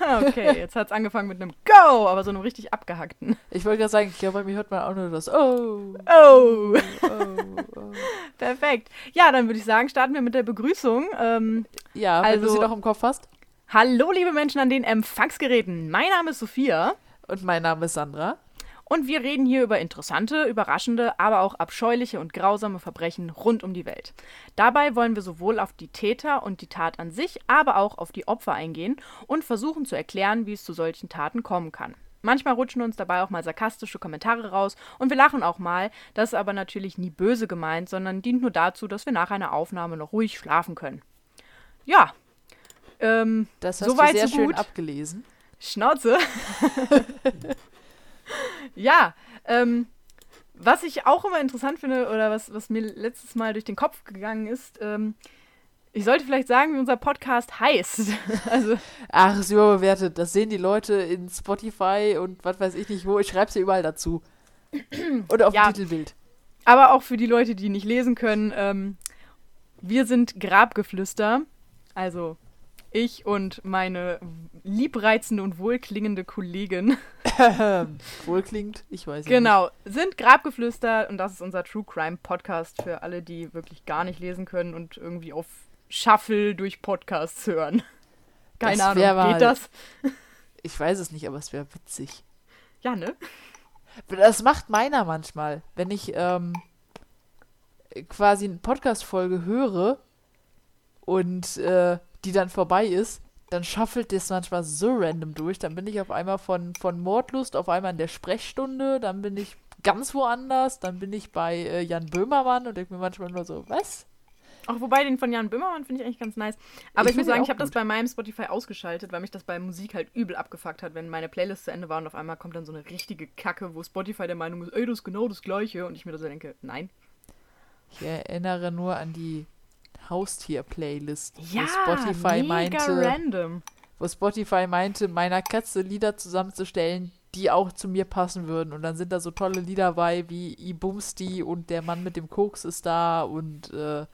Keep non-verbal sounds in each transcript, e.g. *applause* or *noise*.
*laughs* okay, jetzt hat es angefangen mit einem Go, aber so einem richtig abgehackten. Ich wollte gerade sagen, ich glaube, bei mir hört man auch nur das Oh. Oh. Oh. oh. *laughs* Perfekt. Ja, dann würde ich sagen, starten wir mit der Begrüßung. Ähm, Ja, wenn du Also- sie noch im Kopf hast. hallo, liebe Menschen an den Empfangsgeräten. Mein Name ist Sophia Und mein Name ist Sandra. Und wir reden hier über interessante, überraschende, aber auch abscheuliche und grausame Verbrechen rund um die Welt. Dabei wollen wir sowohl auf die Täter und die Tat an sich, aber auch auf die Opfer eingehen und versuchen zu erklären, wie es zu solchen Taten kommen kann. Manchmal rutschen uns dabei auch mal sarkastische Kommentare raus und wir lachen auch mal. Das ist aber natürlich nie böse gemeint, sondern dient nur dazu, dass wir nach einer Aufnahme noch ruhig schlafen können. Ja. Ähm, Das hast Soweit, du sehr so schön gut. abgelesen. Schnauze. *laughs* ja, ähm, was ich auch immer interessant finde oder was, was mir letztes Mal durch den Kopf gegangen ist, ähm, ich sollte vielleicht sagen, wie unser Podcast heißt. *laughs* also, Ach, ist überbewertet. Das sehen die Leute in Spotify und was weiß ich nicht wo. Ich schreibe es ja überall dazu. *clears throat* Und auf Ja. dem Titelbild. aber auch für die Leute, die nicht lesen können, ähm, wir sind Grabgeflüster. Also ich und meine liebreizende und wohlklingende Kollegin. *laughs* Wohl klingt, ich weiß es Genau, sind Grabgeflüster und das ist unser True Crime Podcast für alle, die wirklich gar nicht lesen können und irgendwie auf Shuffle durch Podcasts hören. Keine Das Ahnung, mal- geht das? nicht. Ich weiß es nicht, aber es wäre witzig. Ja, ne? Das macht meiner manchmal, wenn ich ähm, quasi eine Podcast-Folge höre und äh, die dann vorbei ist, dann schaffelt das manchmal so random durch. Dann bin ich auf einmal von, von Mordlust auf einmal in der Sprechstunde, dann bin ich ganz woanders, dann bin ich bei äh, Jan Böhmermann und denke mir manchmal nur so, was? Auch wobei den von Jan Böhmermann finde ich eigentlich ganz nice. Aber Ich ich, muss sagen, ich habe das bei meinem Spotify ausgeschaltet, weil mich das bei Musik halt übel abgefuckt hat, wenn meine Playlist zu Ende war und auf einmal kommt dann so eine richtige Kacke, wo Spotify der Meinung ist, ey, das ist genau das gleiche. Und ich mir da so denke, nein. Ich erinnere nur an die Haustier-Playlist, Ja, wo Spotify mega meinte, random. wo Spotify meinte, meiner Katze Lieder zusammenzustellen, die auch zu mir passen würden. Und dann sind da so tolle Lieder bei wie I Bumsti und der Mann mit dem Koks ist da und äh,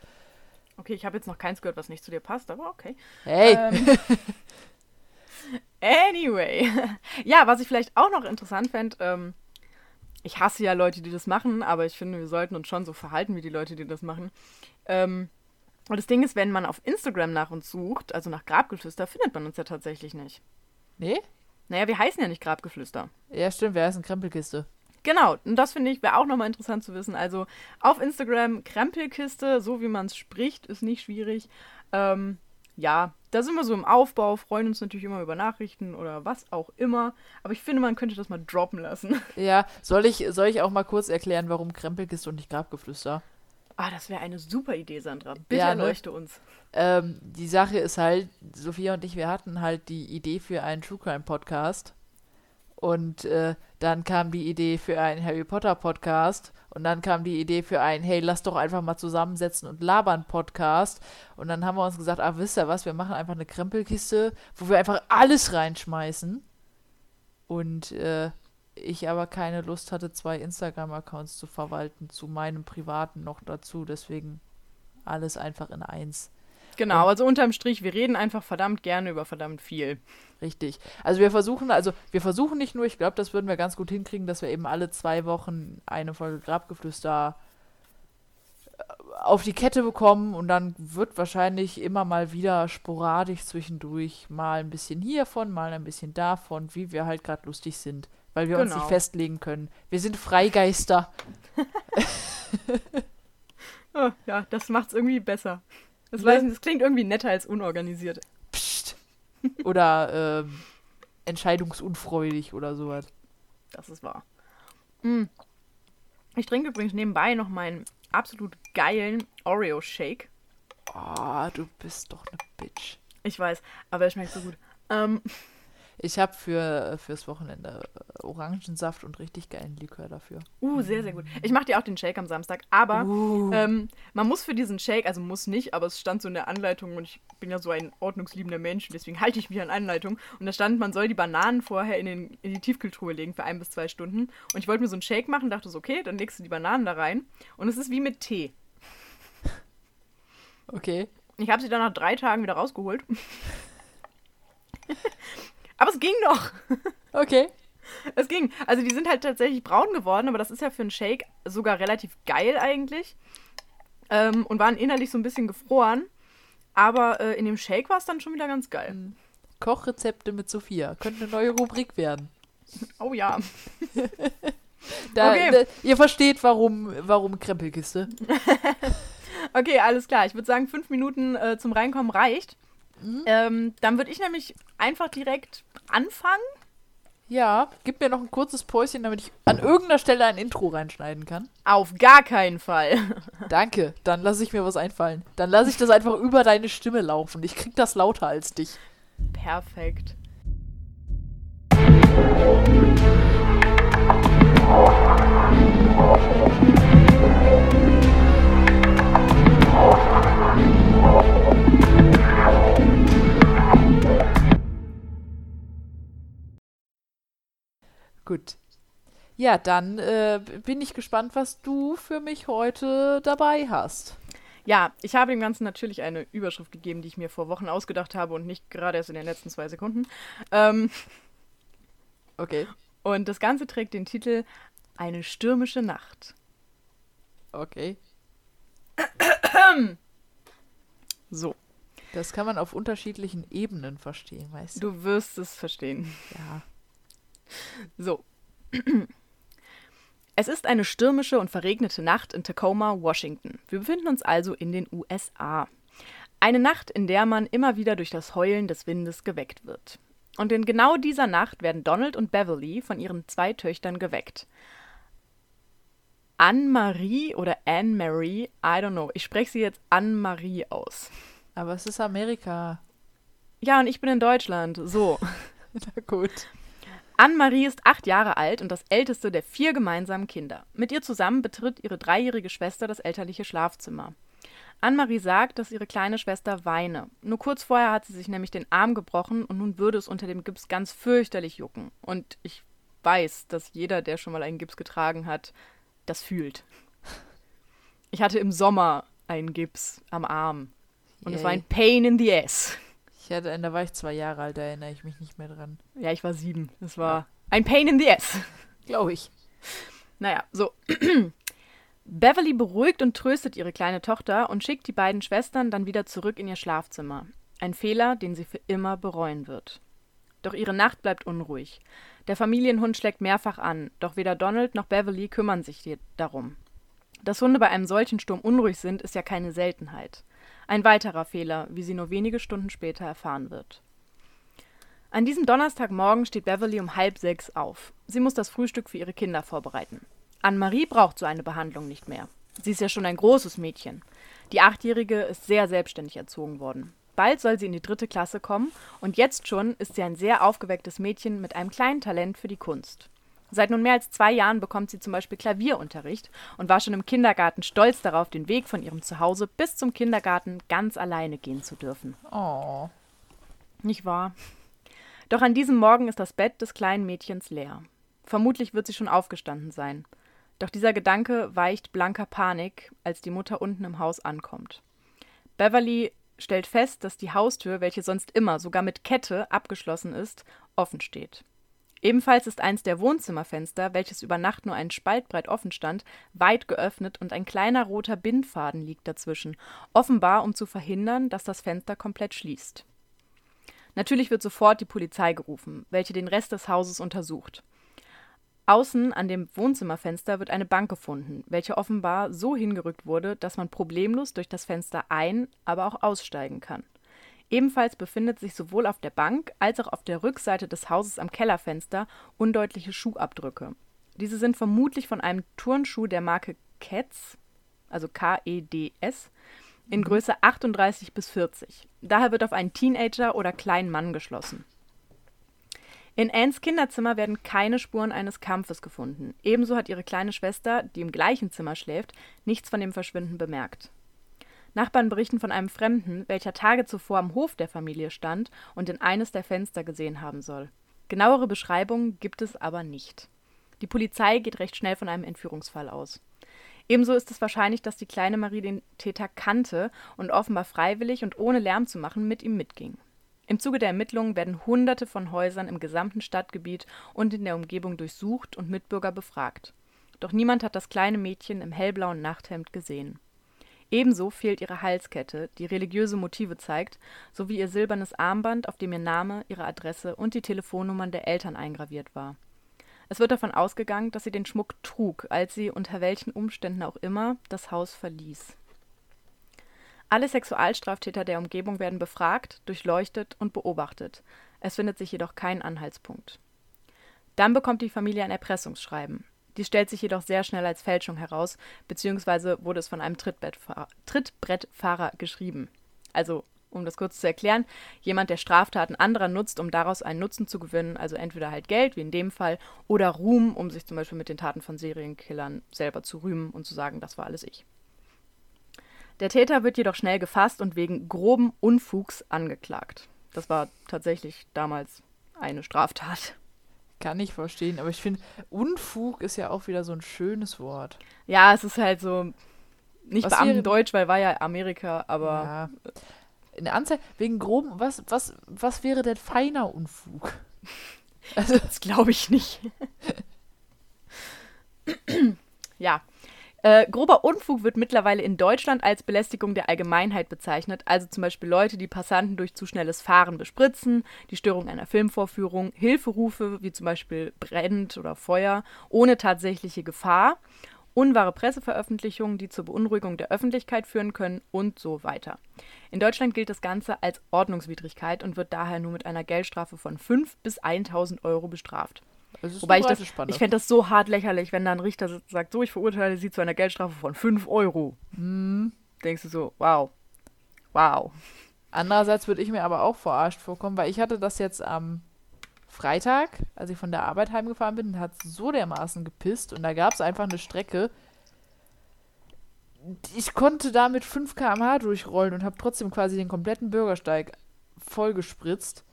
Okay, ich habe jetzt noch keins gehört, was nicht zu dir passt, aber okay. hey, Ähm, *laughs* anyway. *laughs* Ja, was ich vielleicht auch noch interessant fände, ähm, ich hasse ja Leute, die das machen, aber ich finde, wir sollten uns schon so verhalten wie die Leute, die das machen. Ähm, und das Ding ist, wenn man auf Instagram nach uns sucht, also nach Grabgeflüster, findet man uns ja tatsächlich nicht. nee? Naja, wir heißen ja nicht Grabgeflüster. Ja, stimmt, ist eine Krempelkiste? Genau, und das finde ich wäre auch nochmal interessant zu wissen. Also auf Instagram Krempelkiste, so wie man es spricht, ist nicht schwierig. Ähm, ja, da sind wir so im Aufbau, freuen uns natürlich immer über Nachrichten oder was auch immer. Aber ich finde, man könnte das mal droppen lassen. *laughs* Ja, soll ich, soll ich auch mal kurz erklären, warum Krempelkiste und nicht Grabgeflüster? Ah, das wäre eine super Idee, Sandra. Bitte Ja, ne? erleuchte uns. Ähm, die Sache ist halt, Sophia und ich, wir hatten halt die Idee für einen True Crime Podcast. Und äh, dann kam die Idee für einen Harry Potter Podcast. Und dann kam die Idee für einen, hey, lass doch einfach mal zusammensetzen und labern Podcast. Und dann haben wir uns gesagt, ah, wisst ihr was, wir machen einfach eine Krempelkiste, wo wir einfach alles reinschmeißen. Und äh, ich aber keine Lust hatte, zwei Instagram-Accounts zu verwalten, zu meinem privaten noch dazu. Deswegen alles einfach in eins. Genau, also unterm Strich, wir reden einfach verdammt gerne über verdammt viel. Richtig. Also wir versuchen, also wir versuchen nicht nur, ich glaube, das würden wir ganz gut hinkriegen, dass wir eben alle zwei Wochen eine Folge Grabgeflüster äh, auf die Kette bekommen und dann wird wahrscheinlich immer mal wieder sporadisch zwischendurch mal ein bisschen hiervon, mal ein bisschen davon, wie wir halt gerade lustig sind, weil wir uns Genau. nicht festlegen können. Wir sind Freigeister. *laughs* Oh, ja, das macht's irgendwie besser. Das, Ne? nicht, das klingt irgendwie netter als unorganisiert. Psst. Oder ähm, entscheidungsunfreudig oder sowas. Das ist wahr. Mm. Ich trinke übrigens nebenbei noch meinen absolut geilen Oreo-Shake. Oh, du bist doch eine Bitch. Ich weiß, aber er schmeckt so gut. Ähm, Ich habe für fürs Wochenende äh, Orangensaft und richtig geilen Likör dafür. uh, sehr, sehr gut. Ich mache dir auch den Shake am Samstag, aber Uh. ähm, man muss für diesen Shake, also muss nicht, aber es stand so in der Anleitung und ich bin ja so ein ordnungsliebender Mensch, deswegen halte ich mich an Anleitung. Und da stand, man soll die Bananen vorher in, den, in die Tiefkühltruhe legen für ein bis zwei Stunden. Und ich wollte mir so einen Shake machen, dachte so, okay, dann legst du die Bananen da rein. Und es ist wie mit Tee. Okay. Ich habe sie dann nach drei Tagen wieder rausgeholt. *laughs* ging noch. *laughs* Okay. Es ging. Also die sind halt tatsächlich braun geworden, aber das ist ja für einen Shake sogar relativ geil eigentlich. Ähm, und waren innerlich so ein bisschen gefroren. Aber äh, in dem Shake war es dann schon wieder ganz geil. Mhm. Kochrezepte mit Sophia. Könnte eine neue Rubrik werden. *laughs* Oh ja. *laughs* Da, Okay. da, ihr versteht, warum, warum Krempelkiste. Okay, alles klar. Ich würde sagen, fünf Minuten äh, zum Reinkommen reicht. Ähm, dann würde ich nämlich einfach direkt anfangen. Ja, gib mir noch ein kurzes Päuschen, damit ich an irgendeiner Stelle ein Intro reinschneiden kann. Auf gar keinen Fall. *laughs* Danke, dann lasse ich mir was einfallen. Dann lasse ich das einfach *laughs* über deine Stimme laufen. Ich krieg das lauter als dich. Perfekt. Gut. Ja, dann äh, bin ich gespannt, was du für mich heute dabei hast. Ja, ich habe dem Ganzen natürlich eine Überschrift gegeben, die ich mir vor Wochen ausgedacht habe und nicht gerade erst in den letzten zwei Sekunden. Ähm, Okay. und das Ganze trägt den Titel Eine stürmische Nacht. Okay. So, Das kann man auf unterschiedlichen Ebenen verstehen, weißt du? du wirst es verstehen. Ja. So. Es ist eine stürmische und verregnete Nacht in Tacoma, Washington. Wir befinden uns also in den USA. Eine Nacht, in der man immer wieder durch das Heulen des Windes geweckt wird. Und in genau dieser Nacht werden Donald und Beverly von ihren zwei Töchtern geweckt. Anne-Marie oder Anne-Marie, I don't know. Ich spreche sie jetzt Anne-Marie aus. Aber es ist Amerika. Ja, und ich bin in Deutschland. So. *laughs* Na gut. Anne-Marie ist acht Jahre alt und das älteste der vier gemeinsamen Kinder. Mit ihr zusammen betritt ihre dreijährige Schwester das elterliche Schlafzimmer. Anne-Marie sagt, dass ihre kleine Schwester weine. Nur kurz vorher hat sie sich nämlich den Arm gebrochen und nun würde es unter dem Gips ganz fürchterlich jucken. Und ich weiß, dass jeder, der schon mal einen Gips getragen hat, das fühlt. Ich hatte im Sommer einen Gips am Arm und es war ein Yay. Pain in the ass. Einen, da war ich zwei Jahre alt, da erinnere ich mich nicht mehr dran. Ja, ich war sieben. Es war ein Pain in the ass. *laughs* Glaube ich. Naja, so. *clears throat* Beverly beruhigt und tröstet ihre kleine Tochter und schickt die beiden Schwestern dann wieder zurück in ihr Schlafzimmer. Ein Fehler, den sie für immer bereuen wird. Doch ihre Nacht bleibt unruhig. Der Familienhund schlägt mehrfach an, doch weder Donald noch Beverly kümmern sich darum. Dass Hunde bei einem solchen Sturm unruhig sind, ist ja keine Seltenheit. Ein weiterer Fehler, wie sie nur wenige Stunden später erfahren wird. An diesem Donnerstagmorgen steht Beverly um halb sechs auf. Sie muss das Frühstück für ihre Kinder vorbereiten. Anne-Marie braucht so eine Behandlung nicht mehr. Sie ist ja schon ein großes Mädchen. Die Achtjährige ist sehr selbstständig erzogen worden. Bald soll sie in die dritte Klasse kommen und jetzt schon ist sie ein sehr aufgewecktes Mädchen mit einem kleinen Talent für die Kunst. Seit nun mehr als zwei Jahren bekommt sie zum Beispiel Klavierunterricht und war schon im Kindergarten stolz darauf, den Weg von ihrem Zuhause bis zum Kindergarten ganz alleine gehen zu dürfen. Oh. Nicht wahr? Doch an diesem Morgen ist das Bett des kleinen Mädchens leer. Vermutlich wird sie schon aufgestanden sein. Doch dieser Gedanke weicht blanker Panik, als die Mutter unten im Haus ankommt. Beverly stellt fest, dass die Haustür, welche sonst immer, sogar mit Kette, abgeschlossen ist, offen steht. Ebenfalls ist eins der Wohnzimmerfenster, welches über Nacht nur einen Spalt breit offen stand, weit geöffnet und ein kleiner roter Bindfaden liegt dazwischen, offenbar um zu verhindern, dass das Fenster komplett schließt. Natürlich wird sofort die Polizei gerufen, welche den Rest des Hauses untersucht. Außen an dem Wohnzimmerfenster wird eine Bank gefunden, welche offenbar so hingerückt wurde, dass man problemlos durch das Fenster ein, aber auch aussteigen kann. Ebenfalls befindet sich sowohl auf der Bank als auch auf der Rückseite des Hauses am Kellerfenster undeutliche Schuhabdrücke. Diese sind vermutlich von einem Turnschuh der Marke Keds, also K-E-D-S, in Größe 38 bis 40. Daher wird auf einen Teenager oder kleinen Mann geschlossen. In Annes Kinderzimmer werden keine Spuren eines Kampfes gefunden. Ebenso hat ihre kleine Schwester, die im gleichen Zimmer schläft, nichts von dem Verschwinden bemerkt. Nachbarn berichten von einem Fremden, welcher Tage zuvor am Hof der Familie stand und in eines der Fenster gesehen haben soll. Genauere Beschreibungen gibt es aber nicht. Die Polizei geht recht schnell von einem Entführungsfall aus. Ebenso ist es wahrscheinlich, dass die kleine Marie den Täter kannte und offenbar freiwillig und ohne Lärm zu machen mit ihm mitging. Im Zuge der Ermittlungen werden Hunderte von Häusern im gesamten Stadtgebiet und in der Umgebung durchsucht und Mitbürger befragt. Doch niemand hat das kleine Mädchen im hellblauen Nachthemd gesehen. Ebenso fehlt ihre Halskette, die religiöse Motive zeigt, sowie ihr silbernes Armband, auf dem ihr Name, ihre Adresse und die Telefonnummern der Eltern eingraviert war. Es wird davon ausgegangen, dass sie den Schmuck trug, als sie, unter welchen Umständen auch immer, das Haus verließ. Alle Sexualstraftäter der Umgebung werden befragt, durchleuchtet und beobachtet. Es findet sich jedoch kein Anhaltspunkt. Dann bekommt die Familie ein Erpressungsschreiben. Dies stellt sich jedoch sehr schnell als Fälschung heraus, beziehungsweise wurde es von einem Trittbrettfahrer, Trittbrettfahrer geschrieben. Also, um das kurz zu erklären, jemand, der Straftaten anderer nutzt, um daraus einen Nutzen zu gewinnen, also entweder halt Geld, wie in dem Fall, oder Ruhm, um sich zum Beispiel mit den Taten von Serienkillern selber zu rühmen und zu sagen, das war alles ich. Der Täter wird jedoch schnell gefasst und wegen groben Unfugs angeklagt. Das war tatsächlich damals eine Straftat. Kann ich verstehen, aber ich finde, Unfug ist ja auch wieder so ein schönes Wort. Ja, es ist halt so nicht Beamtendeutsch, weil war ja Amerika, aber. Ja. Eine Anzeige wegen groben, was, was, was wäre denn feiner Unfug? Also, *laughs* das glaube ich nicht. *laughs* ja, äh, grober Unfug wird mittlerweile in Deutschland als Belästigung der Allgemeinheit bezeichnet, also zum Beispiel Leute, die Passanten durch zu schnelles Fahren bespritzen, die Störung einer Filmvorführung, Hilferufe wie zum Beispiel brennt oder Feuer ohne tatsächliche Gefahr, unwahre Presseveröffentlichungen, die zur Beunruhigung der Öffentlichkeit führen können und so weiter. In Deutschland gilt das Ganze als Ordnungswidrigkeit und wird daher nur mit einer Geldstrafe von 5 bis 1000 Euro bestraft. Wobei ich das, ich fände das so hart lächerlich, wenn da ein Richter sagt, so, ich verurteile sie zu einer Geldstrafe von 5 Euro. Hm. Denkst du so, wow. Wow. Andererseits würde ich mir aber auch verarscht vorkommen, weil ich hatte das jetzt am Freitag, als ich von der Arbeit heimgefahren bin, hat so dermaßen gepisst und da gab es einfach eine Strecke. Ich konnte da mit 5 km/h durchrollen und habe trotzdem quasi den kompletten Bürgersteig vollgespritzt.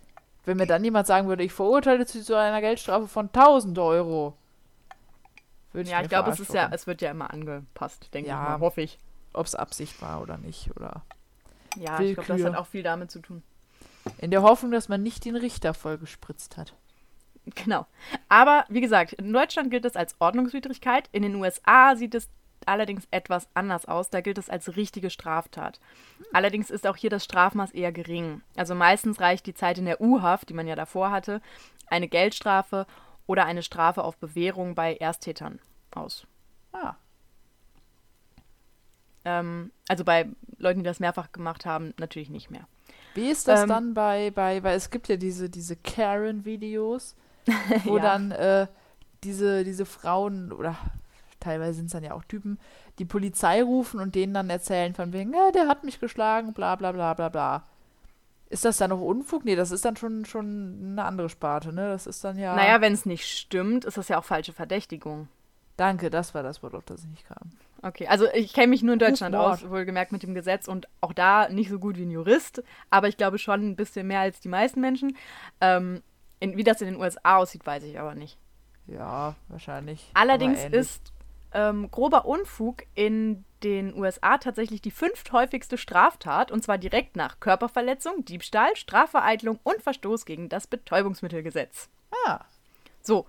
Wenn mir dann jemand sagen würde, ich verurteile Sie zu einer Geldstrafe von 1000 Euro. Würde ja, ich, ich glaube, es ist ja, es wird ja immer angepasst, denke ja, ich mal, hoffe ich. Ob es Absicht war oder nicht, oder. Ja, Willkür. ich glaube, das hat auch viel damit zu tun. In der Hoffnung, dass man nicht den Richter vollgespritzt hat. Genau. Aber wie gesagt, in Deutschland gilt es als Ordnungswidrigkeit. In den USA sieht es allerdings etwas anders aus. Da gilt es als richtige Straftat. Allerdings ist auch hier das Strafmaß eher gering. Also meistens reicht die Zeit in der U-Haft, die man ja davor hatte, eine Geldstrafe oder eine Strafe auf Bewährung bei Ersttätern aus. Ah. Ähm, also bei Leuten, die das mehrfach gemacht haben, natürlich nicht mehr. Wie ist das ähm, dann bei, bei, weil es gibt ja diese, diese Karen-Videos, *laughs* wo ja. dann äh, diese, diese Frauen oder teilweise sind es dann ja auch Typen, die Polizei rufen und denen dann erzählen von wegen, ja, der hat mich geschlagen, bla bla bla bla bla. Ist das dann noch Unfug? Nee, das ist dann schon, schon eine andere Sparte, ne? Das ist dann ja. Naja, wenn es nicht stimmt, ist das ja auch falsche Verdächtigung. Danke, das war das Wort, auf das ich nicht kam. Okay, also ich kenne mich nur in Deutschland aus, wohlgemerkt mit dem Gesetz und auch da nicht so gut wie ein Jurist, aber ich glaube schon ein bisschen mehr als die meisten Menschen. Ähm, in, wie das in den USA aussieht, weiß ich aber nicht. Ja, wahrscheinlich. Allerdings ist ähm, grober Unfug in den USA tatsächlich die fünfthäufigste Straftat, und zwar direkt nach Körperverletzung, Diebstahl, Strafvereitlung und Verstoß gegen das Betäubungsmittelgesetz. Ah. So,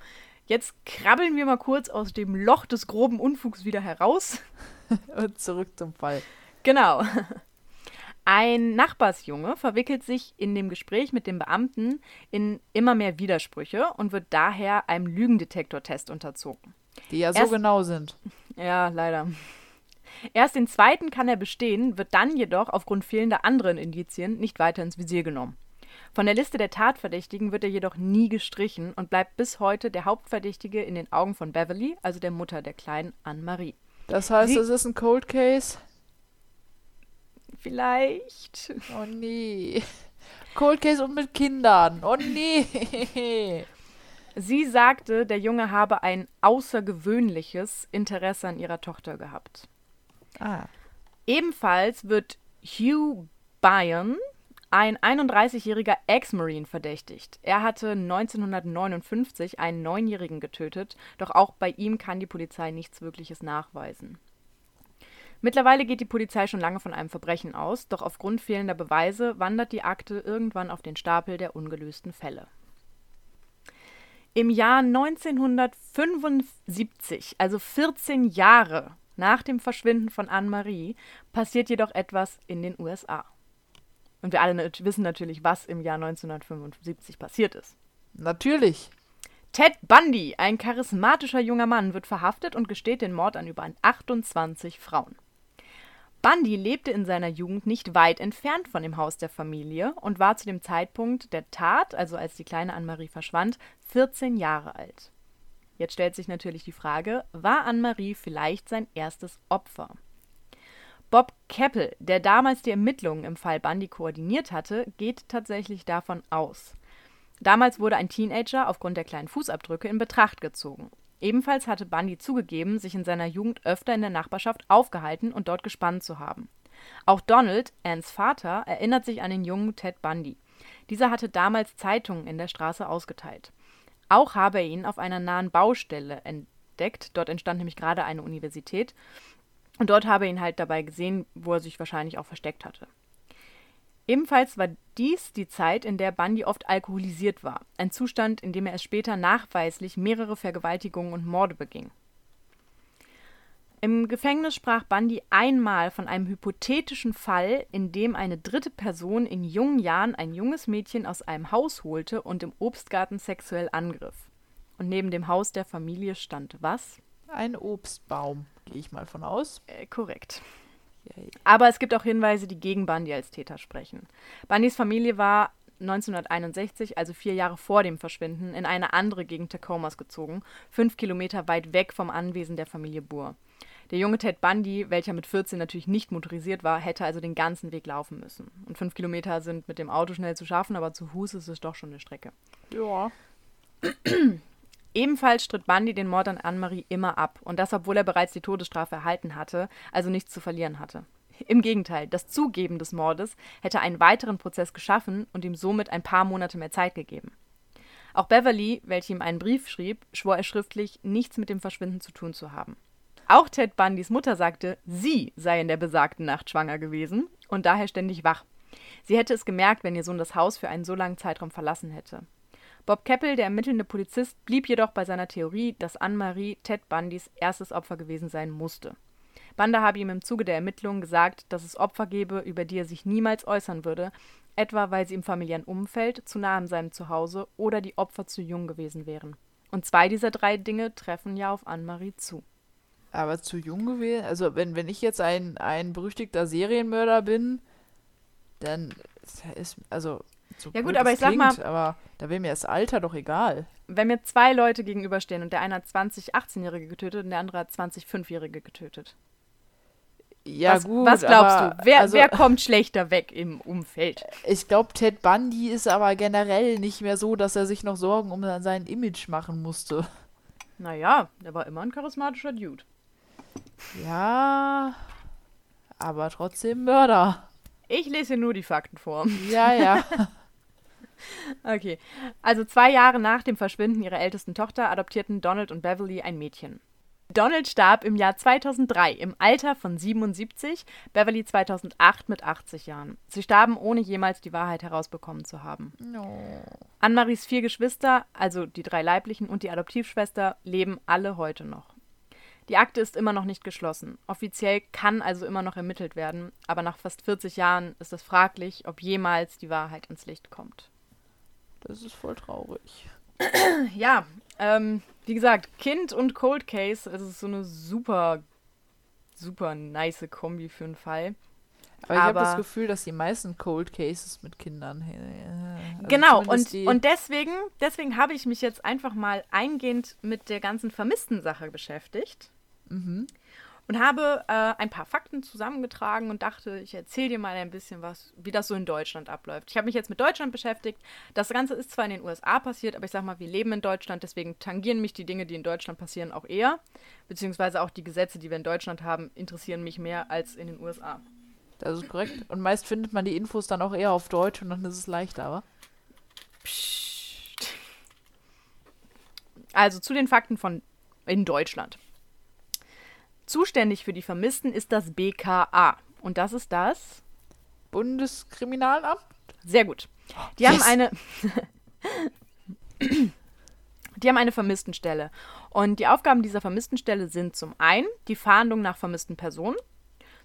jetzt krabbeln wir mal kurz aus dem Loch des groben Unfugs wieder heraus. *laughs* und zurück zum Fall. Genau. Ein Nachbarsjunge verwickelt sich in dem Gespräch mit dem Beamten in immer mehr Widersprüche und wird daher einem Lügendetektortest unterzogen. Die ja so Erst, genau sind. Ja, leider. Erst den zweiten kann er bestehen, wird dann jedoch aufgrund fehlender anderen Indizien nicht weiter ins Visier genommen. Von der Liste der Tatverdächtigen wird er jedoch nie gestrichen und bleibt bis heute der Hauptverdächtige in den Augen von Beverly, also der Mutter der kleinen Anne-Marie. Das heißt, es ist ein Cold Case? Vielleicht. Oh nee. Cold Case und mit Kindern. Oh nee. *laughs* Sie sagte, der Junge habe ein außergewöhnliches Interesse an ihrer Tochter gehabt. Ah. Ebenfalls wird Hugh Byron, ein 31-jähriger Ex-Marine, verdächtigt. Er hatte 1959 einen Neunjährigen getötet, doch auch bei ihm kann die Polizei nichts Wirkliches nachweisen. Mittlerweile geht die Polizei schon lange von einem Verbrechen aus, doch aufgrund fehlender Beweise wandert die Akte irgendwann auf den Stapel der ungelösten Fälle. Im Jahr 1975, also 14 Jahre nach dem Verschwinden von Anne-Marie, passiert jedoch etwas in den USA. Und wir alle wissen natürlich, was im Jahr 1975 passiert ist. Natürlich. Ted Bundy, ein charismatischer junger Mann, wird verhaftet und gesteht den Mord an über 28 Frauen. Bundy lebte in seiner Jugend nicht weit entfernt von dem Haus der Familie und war zu dem Zeitpunkt der Tat, also als die kleine Anne-Marie verschwand, 14 Jahre alt. Jetzt stellt sich natürlich die Frage, war Anne-Marie vielleicht sein erstes Opfer? Bob Keppel, der damals die Ermittlungen im Fall Bundy koordiniert hatte, geht tatsächlich davon aus. Damals wurde ein Teenager aufgrund der kleinen Fußabdrücke in Betracht gezogen. Ebenfalls hatte Bundy zugegeben, sich in seiner Jugend öfter in der Nachbarschaft aufgehalten und dort gespannt zu haben. Auch Donald, Anns Vater, erinnert sich an den jungen Ted Bundy. Dieser hatte damals Zeitungen in der Straße ausgeteilt. Auch habe er ihn auf einer nahen Baustelle entdeckt. Dort entstand nämlich gerade eine Universität. Und dort habe er ihn halt dabei gesehen, wo er sich wahrscheinlich auch versteckt hatte. Ebenfalls war dies die Zeit, in der Bundy oft alkoholisiert war, ein Zustand, in dem er es später nachweislich mehrere Vergewaltigungen und Morde beging. Im Gefängnis sprach Bundy einmal von einem hypothetischen Fall, in dem eine dritte Person in jungen Jahren ein junges Mädchen aus einem Haus holte und im Obstgarten sexuell angriff. Und neben dem Haus der Familie stand was? Ein Obstbaum, gehe ich mal von aus. Äh, korrekt. Aber es gibt auch Hinweise, die gegen Bundy als Täter sprechen. Bundys Familie war 1961, also vier Jahre vor dem Verschwinden, in eine andere Gegend Tacomas gezogen, fünf Kilometer weit weg vom Anwesen der Familie Burr. Der junge Ted Bundy, welcher mit 14 natürlich nicht motorisiert war, hätte also den ganzen Weg laufen müssen. Und fünf Kilometer sind mit dem Auto schnell zu schaffen, aber zu Fuß ist es doch schon eine Strecke. Ja. *clears throat* Ebenfalls stritt Bundy den Mord an Anne-Marie immer ab und das, obwohl er bereits die Todesstrafe erhalten hatte, also nichts zu verlieren hatte. Im Gegenteil, das Zugeben des Mordes hätte einen weiteren Prozess geschaffen und ihm somit ein paar Monate mehr Zeit gegeben. Auch Beverly, welche ihm einen Brief schrieb, schwor er schriftlich, nichts mit dem Verschwinden zu tun zu haben. Auch Ted Bundys Mutter sagte, sie sei in der besagten Nacht schwanger gewesen und daher ständig wach. Sie hätte es gemerkt, wenn ihr Sohn das Haus für einen so langen Zeitraum verlassen hätte. Bob Keppel, der ermittelnde Polizist, blieb jedoch bei seiner Theorie, dass Anne-Marie Ted Bundys erstes Opfer gewesen sein musste. Banda habe ihm im Zuge der Ermittlungen gesagt, dass es Opfer gebe, über die er sich niemals äußern würde, etwa weil sie im familiären Umfeld, zu nah an seinem Zuhause oder die Opfer zu jung gewesen wären. Und zwei dieser drei Dinge treffen ja auf Anne-Marie zu. Aber zu jung gewesen? Also, wenn, wenn ich jetzt ein, ein berüchtigter Serienmörder bin, dann ist, also so ja gut, aber ich klingt, sag mal, aber da wäre mir das Alter doch egal. Wenn mir zwei Leute gegenüberstehen und der eine hat 20 18-Jährige getötet und der andere hat 20 5-Jährige getötet. Ja, was, gut. Was glaubst du? Wer, also, wer kommt schlechter weg im Umfeld? *laughs* Ich glaube, Ted Bundy ist aber generell nicht mehr so, dass er sich noch Sorgen um sein Image machen musste. Naja, er war immer ein charismatischer Dude. Ja, aber trotzdem Mörder. Ich lese nur die Fakten vor. Ja, ja. *laughs* Okay. Also zwei Jahre nach dem Verschwinden ihrer ältesten Tochter adoptierten Donald und Beverly ein Mädchen. Donald starb im Jahr 2003 im Alter von 77, Beverly 2008 mit 80 Jahren. Sie starben, ohne jemals die Wahrheit herausbekommen zu haben. No. Annemaries vier Geschwister, also die drei leiblichen und die Adoptivschwester, leben alle heute noch. Die Akte ist immer noch nicht geschlossen. Offiziell kann also immer noch ermittelt werden, aber nach fast 40 Jahren ist es fraglich, ob jemals die Wahrheit ins Licht kommt. Das ist voll traurig. *clears throat* ja, ähm, wie gesagt, Kind und Cold Case, das ist so eine super, super nice Kombi für einen Fall. Aber ich habe das Gefühl, dass die meisten Cold Cases mit Kindern. Äh, also genau, und, und deswegen, deswegen habe ich mich jetzt einfach mal eingehend mit der ganzen vermissten Sache beschäftigt. Mhm und habe äh, ein paar Fakten zusammengetragen und dachte, ich erzähle dir mal ein bisschen was, wie das so in Deutschland abläuft. Ich habe mich jetzt mit Deutschland beschäftigt. Das Ganze ist zwar in den USA passiert, aber ich sag mal, wir leben in Deutschland, deswegen tangieren mich die Dinge, die in Deutschland passieren, auch eher. Beziehungsweise auch die Gesetze, die wir in Deutschland haben, interessieren mich mehr als in den USA. Das ist korrekt. Und meist findet man die Infos dann auch eher auf Deutsch und dann ist es leichter, aber. Psst. Also zu den Fakten von in Deutschland. Zuständig für die Vermissten ist das BKA. Und das ist das? Bundeskriminalamt? Sehr gut. Die Yes. haben eine. *clears throat* die haben eine Vermisstenstelle. Und die Aufgaben dieser Vermisstenstelle sind zum einen die Fahndung nach vermissten Personen,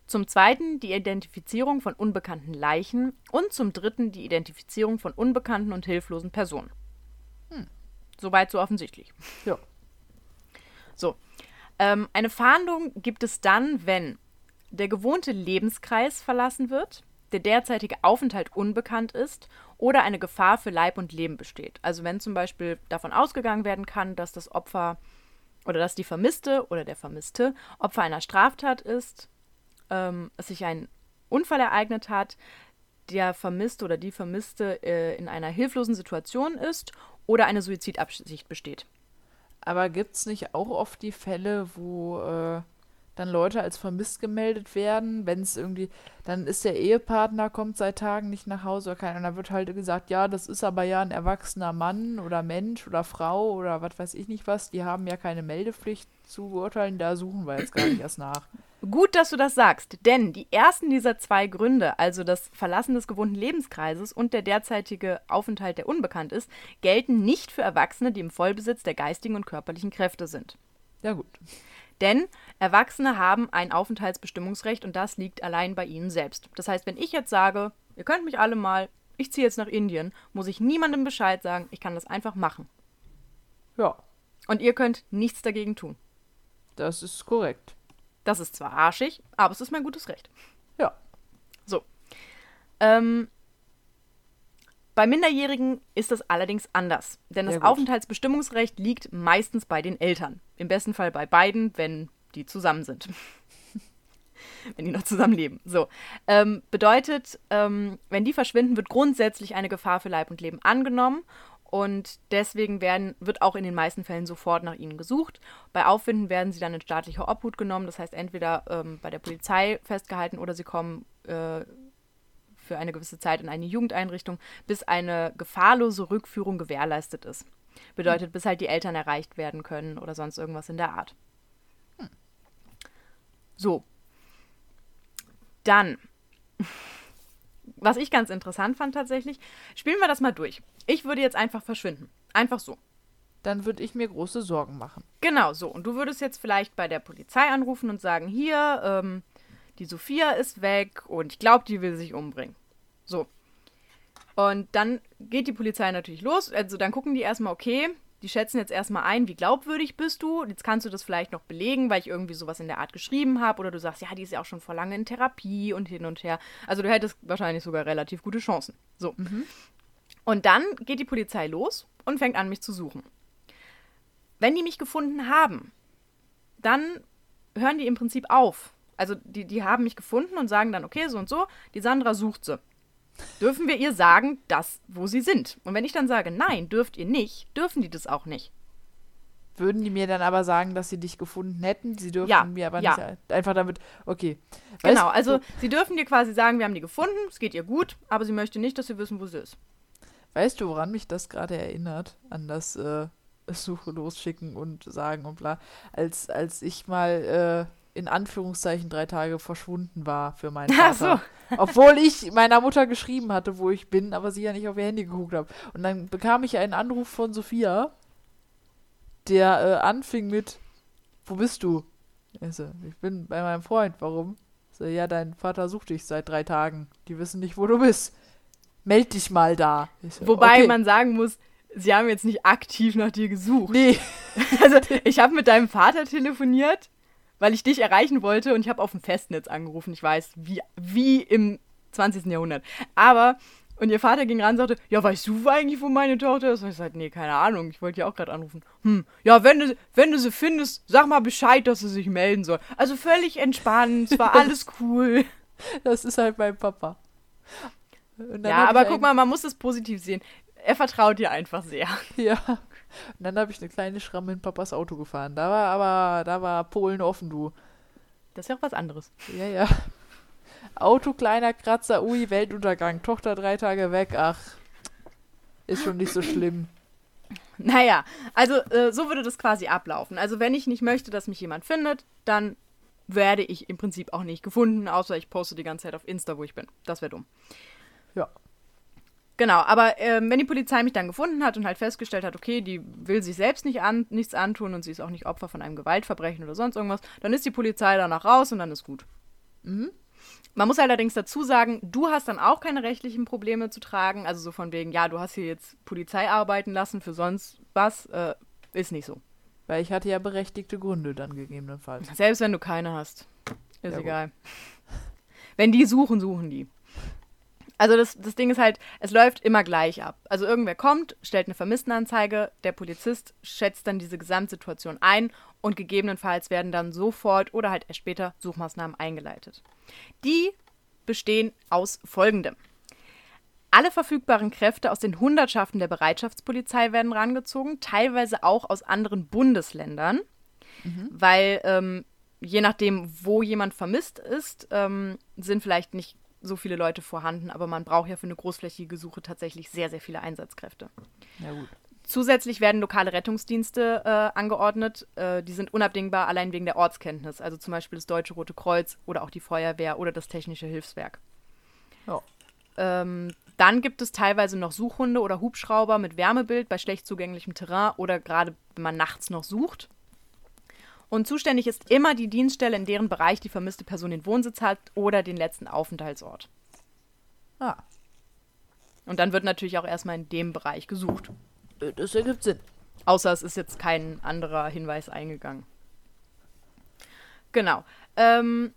zum zweiten die Identifizierung von unbekannten Leichen und zum dritten die Identifizierung von unbekannten und hilflosen Personen. Soweit so offensichtlich. Ja. So. Ähm, eine Fahndung gibt es dann, wenn der gewohnte Lebenskreis verlassen wird, der derzeitige Aufenthalt unbekannt ist oder eine Gefahr für Leib und Leben besteht. Also wenn zum Beispiel davon ausgegangen werden kann, dass das Opfer oder dass die Vermisste oder der Vermisste Opfer einer Straftat ist, ähm, es sich ein Unfall ereignet hat, der Vermisste oder die Vermisste äh, in einer hilflosen Situation ist oder eine Suizidabsicht besteht. Aber gibt es nicht auch oft die Fälle, wo äh, dann Leute als vermisst gemeldet werden, wenn es irgendwie, dann ist der Ehepartner, kommt seit Tagen nicht nach Hause oder keiner, und dann wird halt gesagt, ja, das ist aber ja ein erwachsener Mann oder Mensch oder Frau oder was weiß ich nicht was, die haben ja keine Meldepflicht zu beurteilen, da suchen wir jetzt gar nicht erst nach. Gut, dass du das sagst, denn die ersten dieser zwei Gründe, also das Verlassen des gewohnten Lebenskreises und der derzeitige Aufenthalt, der unbekannt ist, gelten nicht für Erwachsene, die im Vollbesitz der geistigen und körperlichen Kräfte sind. Ja gut. Denn Erwachsene haben ein Aufenthaltsbestimmungsrecht und das liegt allein bei ihnen selbst. Das heißt, wenn ich jetzt sage, ihr könnt mich alle mal, ich ziehe jetzt nach Indien, muss ich niemandem Bescheid sagen, ich kann das einfach machen. Ja, Und ihr könnt nichts dagegen tun. das ist korrekt. Das ist zwar arschig, aber es ist mein gutes Recht. Ja. So. Ähm, bei Minderjährigen ist das allerdings anders, denn das. Aufenthaltsbestimmungsrecht liegt meistens bei den Eltern. Im besten Fall bei beiden, wenn die zusammen sind. *laughs* wenn die noch zusammenleben. So. Ähm, bedeutet, ähm, wenn die verschwinden, wird grundsätzlich eine Gefahr für Leib und Leben angenommen. Und deswegen werden, wird auch in den meisten Fällen sofort nach ihnen gesucht. Bei Auffinden werden sie dann in staatlicher Obhut genommen. Das heißt, entweder ähm, bei der Polizei festgehalten oder sie kommen äh, für eine gewisse Zeit in eine Jugendeinrichtung, bis eine gefahrlose Rückführung gewährleistet ist. Bedeutet, bis halt die Eltern erreicht werden können oder sonst irgendwas in der Art. So. Dann, was ich ganz interessant fand tatsächlich, spielen wir das mal durch. Ich würde jetzt einfach verschwinden. Einfach so. Dann würde ich mir große Sorgen machen. Genau so. Und du würdest jetzt vielleicht bei der Polizei anrufen und sagen, hier, ähm, die Sophia ist weg und ich glaube, die will sich umbringen. So. Und dann geht die Polizei natürlich los. Also dann gucken die erstmal, okay, die schätzen jetzt erstmal ein, wie glaubwürdig bist du. Jetzt kannst du das vielleicht noch belegen, weil ich irgendwie sowas in der Art geschrieben habe. Oder du sagst, ja, die ist ja auch schon vor lange in Therapie und hin und her. Also du hättest wahrscheinlich sogar relativ gute Chancen. So. Und dann geht die Polizei los und fängt an, mich zu suchen. Wenn die mich gefunden haben, dann hören die im Prinzip auf. Also die, die haben mich gefunden und sagen dann, okay, so und so, die Sandra sucht sie. Dürfen wir ihr sagen, dass, wo sie sind? Und wenn ich dann sage, nein, dürft ihr nicht, dürfen die das auch nicht. Würden die mir dann aber sagen, dass sie dich gefunden hätten? Sie dürfen Ja, mir aber ja. nicht. Einfach damit. Okay. Genau, Weißt also Du, sie dürfen dir quasi sagen, wir haben die gefunden, es geht ihr gut, aber sie möchte nicht, dass sie wissen, wo sie ist. weißt du, woran mich das gerade erinnert? An das äh, Suche losschicken und sagen und bla. Als, als ich mal äh, in Anführungszeichen drei Tage verschwunden war für meinen Ach Vater. *laughs* Obwohl ich meiner Mutter geschrieben hatte, wo ich bin, aber sie ja nicht auf ihr Handy geguckt hat. Und dann bekam ich einen Anruf von Sophia, der äh, anfing mit, wo bist du? Ich, so, ich bin bei meinem Freund, warum? So, ja, dein Vater sucht dich seit drei Tagen. Die wissen nicht, wo du bist. Meld dich mal da. So, Wobei okay. man sagen muss, sie haben jetzt nicht aktiv nach dir gesucht. Nee, *laughs* Also ich habe mit deinem Vater telefoniert, weil ich dich erreichen wollte und ich habe auf dem Festnetz angerufen. Ich weiß, wie, wie im 20. Jahrhundert. Aber, und ihr Vater ging ran und sagte, ja, weißt du eigentlich, wo meine Tochter ist? Und ich sagte, nee, keine Ahnung, ich wollte ja auch gerade anrufen. Hm, ja, wenn du, wenn du sie findest, sag mal Bescheid, dass sie sich melden soll. Also völlig entspannt, es war alles cool. das ist halt mein Papa. Ja, aber guck mal, man muss es positiv sehen. Er vertraut dir einfach sehr. Ja. Und dann habe ich eine kleine Schramme in Papas Auto gefahren. Da war aber, da war Polen offen, du. Das ist ja auch was anderes. Ja, ja. Auto, kleiner Kratzer, ui, Weltuntergang. Tochter drei Tage weg, ach. Ist schon nicht so schlimm. Naja, also äh, so würde das quasi ablaufen. Also wenn ich nicht möchte, dass mich jemand findet, dann werde ich im Prinzip auch nicht gefunden, außer ich poste die ganze Zeit auf Insta, wo ich bin. Das wäre dumm. Ja. Genau, aber ähm, wenn die Polizei mich dann gefunden hat und halt festgestellt hat, okay, die will sich selbst nicht an, nichts antun und sie ist auch nicht Opfer von einem Gewaltverbrechen oder sonst irgendwas, dann ist die Polizei danach raus und dann ist gut. Mhm. Man muss allerdings dazu sagen, du hast dann auch keine rechtlichen Probleme zu tragen. Also so von wegen, ja, du hast hier jetzt Polizei arbeiten lassen für sonst was. Äh, ist nicht so. Weil ich hatte ja berechtigte Gründe dann gegebenenfalls. Selbst wenn du keine hast. Ist Ja, egal. *laughs* Wenn die suchen, suchen die. Also das, das Ding ist halt, es läuft immer gleich ab. Also irgendwer kommt, stellt eine Vermisstenanzeige, der Polizist schätzt dann diese Gesamtsituation ein und gegebenenfalls werden dann sofort oder halt erst später Suchmaßnahmen eingeleitet. Die bestehen aus folgendem. Alle verfügbaren Kräfte aus den Hundertschaften der Bereitschaftspolizei werden rangezogen, teilweise auch aus anderen Bundesländern, weil ähm, je nachdem, wo jemand vermisst ist, ähm, sind vielleicht nicht so viele Leute vorhanden, aber man braucht ja für eine großflächige Suche tatsächlich sehr, sehr viele Einsatzkräfte. Ja gut. Zusätzlich werden lokale Rettungsdienste äh, angeordnet. Äh, die sind unabdingbar allein wegen der Ortskenntnis. Also zum Beispiel das Deutsche Rote Kreuz oder auch die Feuerwehr oder das Technische Hilfswerk. Ja. Ähm, dann gibt es teilweise noch Suchhunde oder Hubschrauber mit Wärmebild bei schlecht zugänglichem Terrain oder gerade wenn man nachts noch sucht. Und zuständig ist immer die Dienststelle, in deren Bereich die vermisste Person den Wohnsitz hat oder den letzten Aufenthaltsort. Ah, Und dann wird natürlich auch erstmal in dem Bereich gesucht. das ergibt Sinn. Außer es ist jetzt kein anderer Hinweis eingegangen. Genau. Ähm,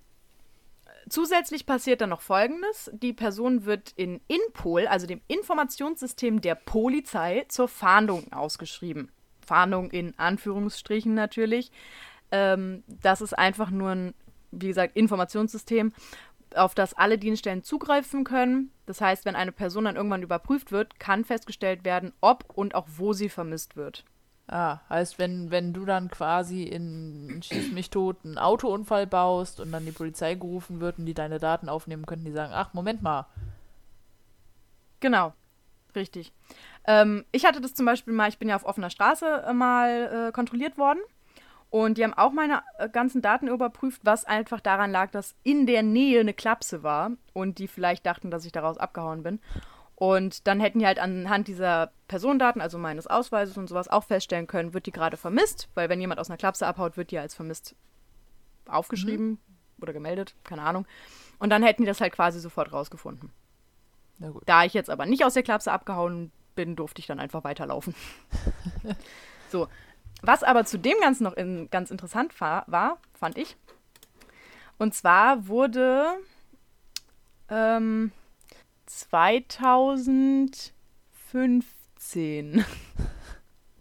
zusätzlich passiert dann noch Folgendes. Die Person wird in Inpol, also dem Informationssystem der Polizei, zur Fahndung ausgeschrieben. Fahndung in Anführungsstrichen natürlich. Ähm, das ist einfach nur ein, wie gesagt, Informationssystem, auf das alle Dienststellen zugreifen können. Das heißt, wenn eine Person dann irgendwann überprüft wird, kann festgestellt werden, ob und auch wo sie vermisst wird. Ah, heißt, wenn, wenn du dann quasi in Schieß mich tot einen Autounfall baust und dann die Polizei gerufen wird und die deine Daten aufnehmen, könnten die sagen, ach, Moment mal. Genau, richtig. Ähm, ich hatte das zum Beispiel mal, ich bin ja auf offener Straße äh, mal äh, kontrolliert worden. Und die haben auch meine äh, ganzen Daten überprüft, was einfach daran lag, dass in der Nähe eine Klapse war und die vielleicht dachten, dass ich daraus abgehauen bin. Und dann hätten die halt anhand dieser Personendaten, also meines Ausweises und sowas, auch feststellen können, wird die gerade vermisst, weil wenn jemand aus einer Klapse abhaut, wird die als vermisst aufgeschrieben oder gemeldet, keine Ahnung. Und dann hätten die das halt quasi sofort rausgefunden. Na gut. Da ich jetzt aber nicht aus der Klapse abgehauen bin, durfte ich dann einfach weiterlaufen. *laughs* so. Was aber zu dem Ganzen noch in, ganz interessant war, war, fand ich. Und zwar wurde ähm, 2015 *laughs*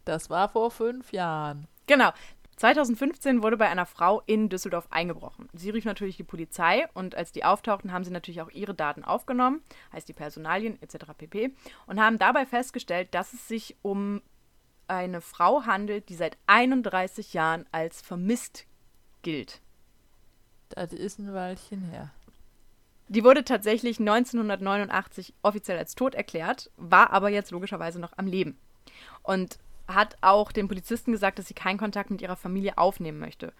Das war vor fünf Jahren. Genau. 2015 wurde bei einer Frau in Düsseldorf eingebrochen. Sie rief natürlich die Polizei und als die auftauchten, haben sie natürlich auch ihre Daten aufgenommen, heißt die Personalien etc. pp. und haben dabei festgestellt, dass es sich um eine Frau handelt, die seit 31 Jahren als vermisst gilt. Das ist ein Weilchen her. Die wurde tatsächlich 1989 offiziell als tot erklärt, war aber jetzt logischerweise noch am Leben. Und hat auch den Polizisten gesagt, dass sie keinen Kontakt mit ihrer Familie aufnehmen möchte.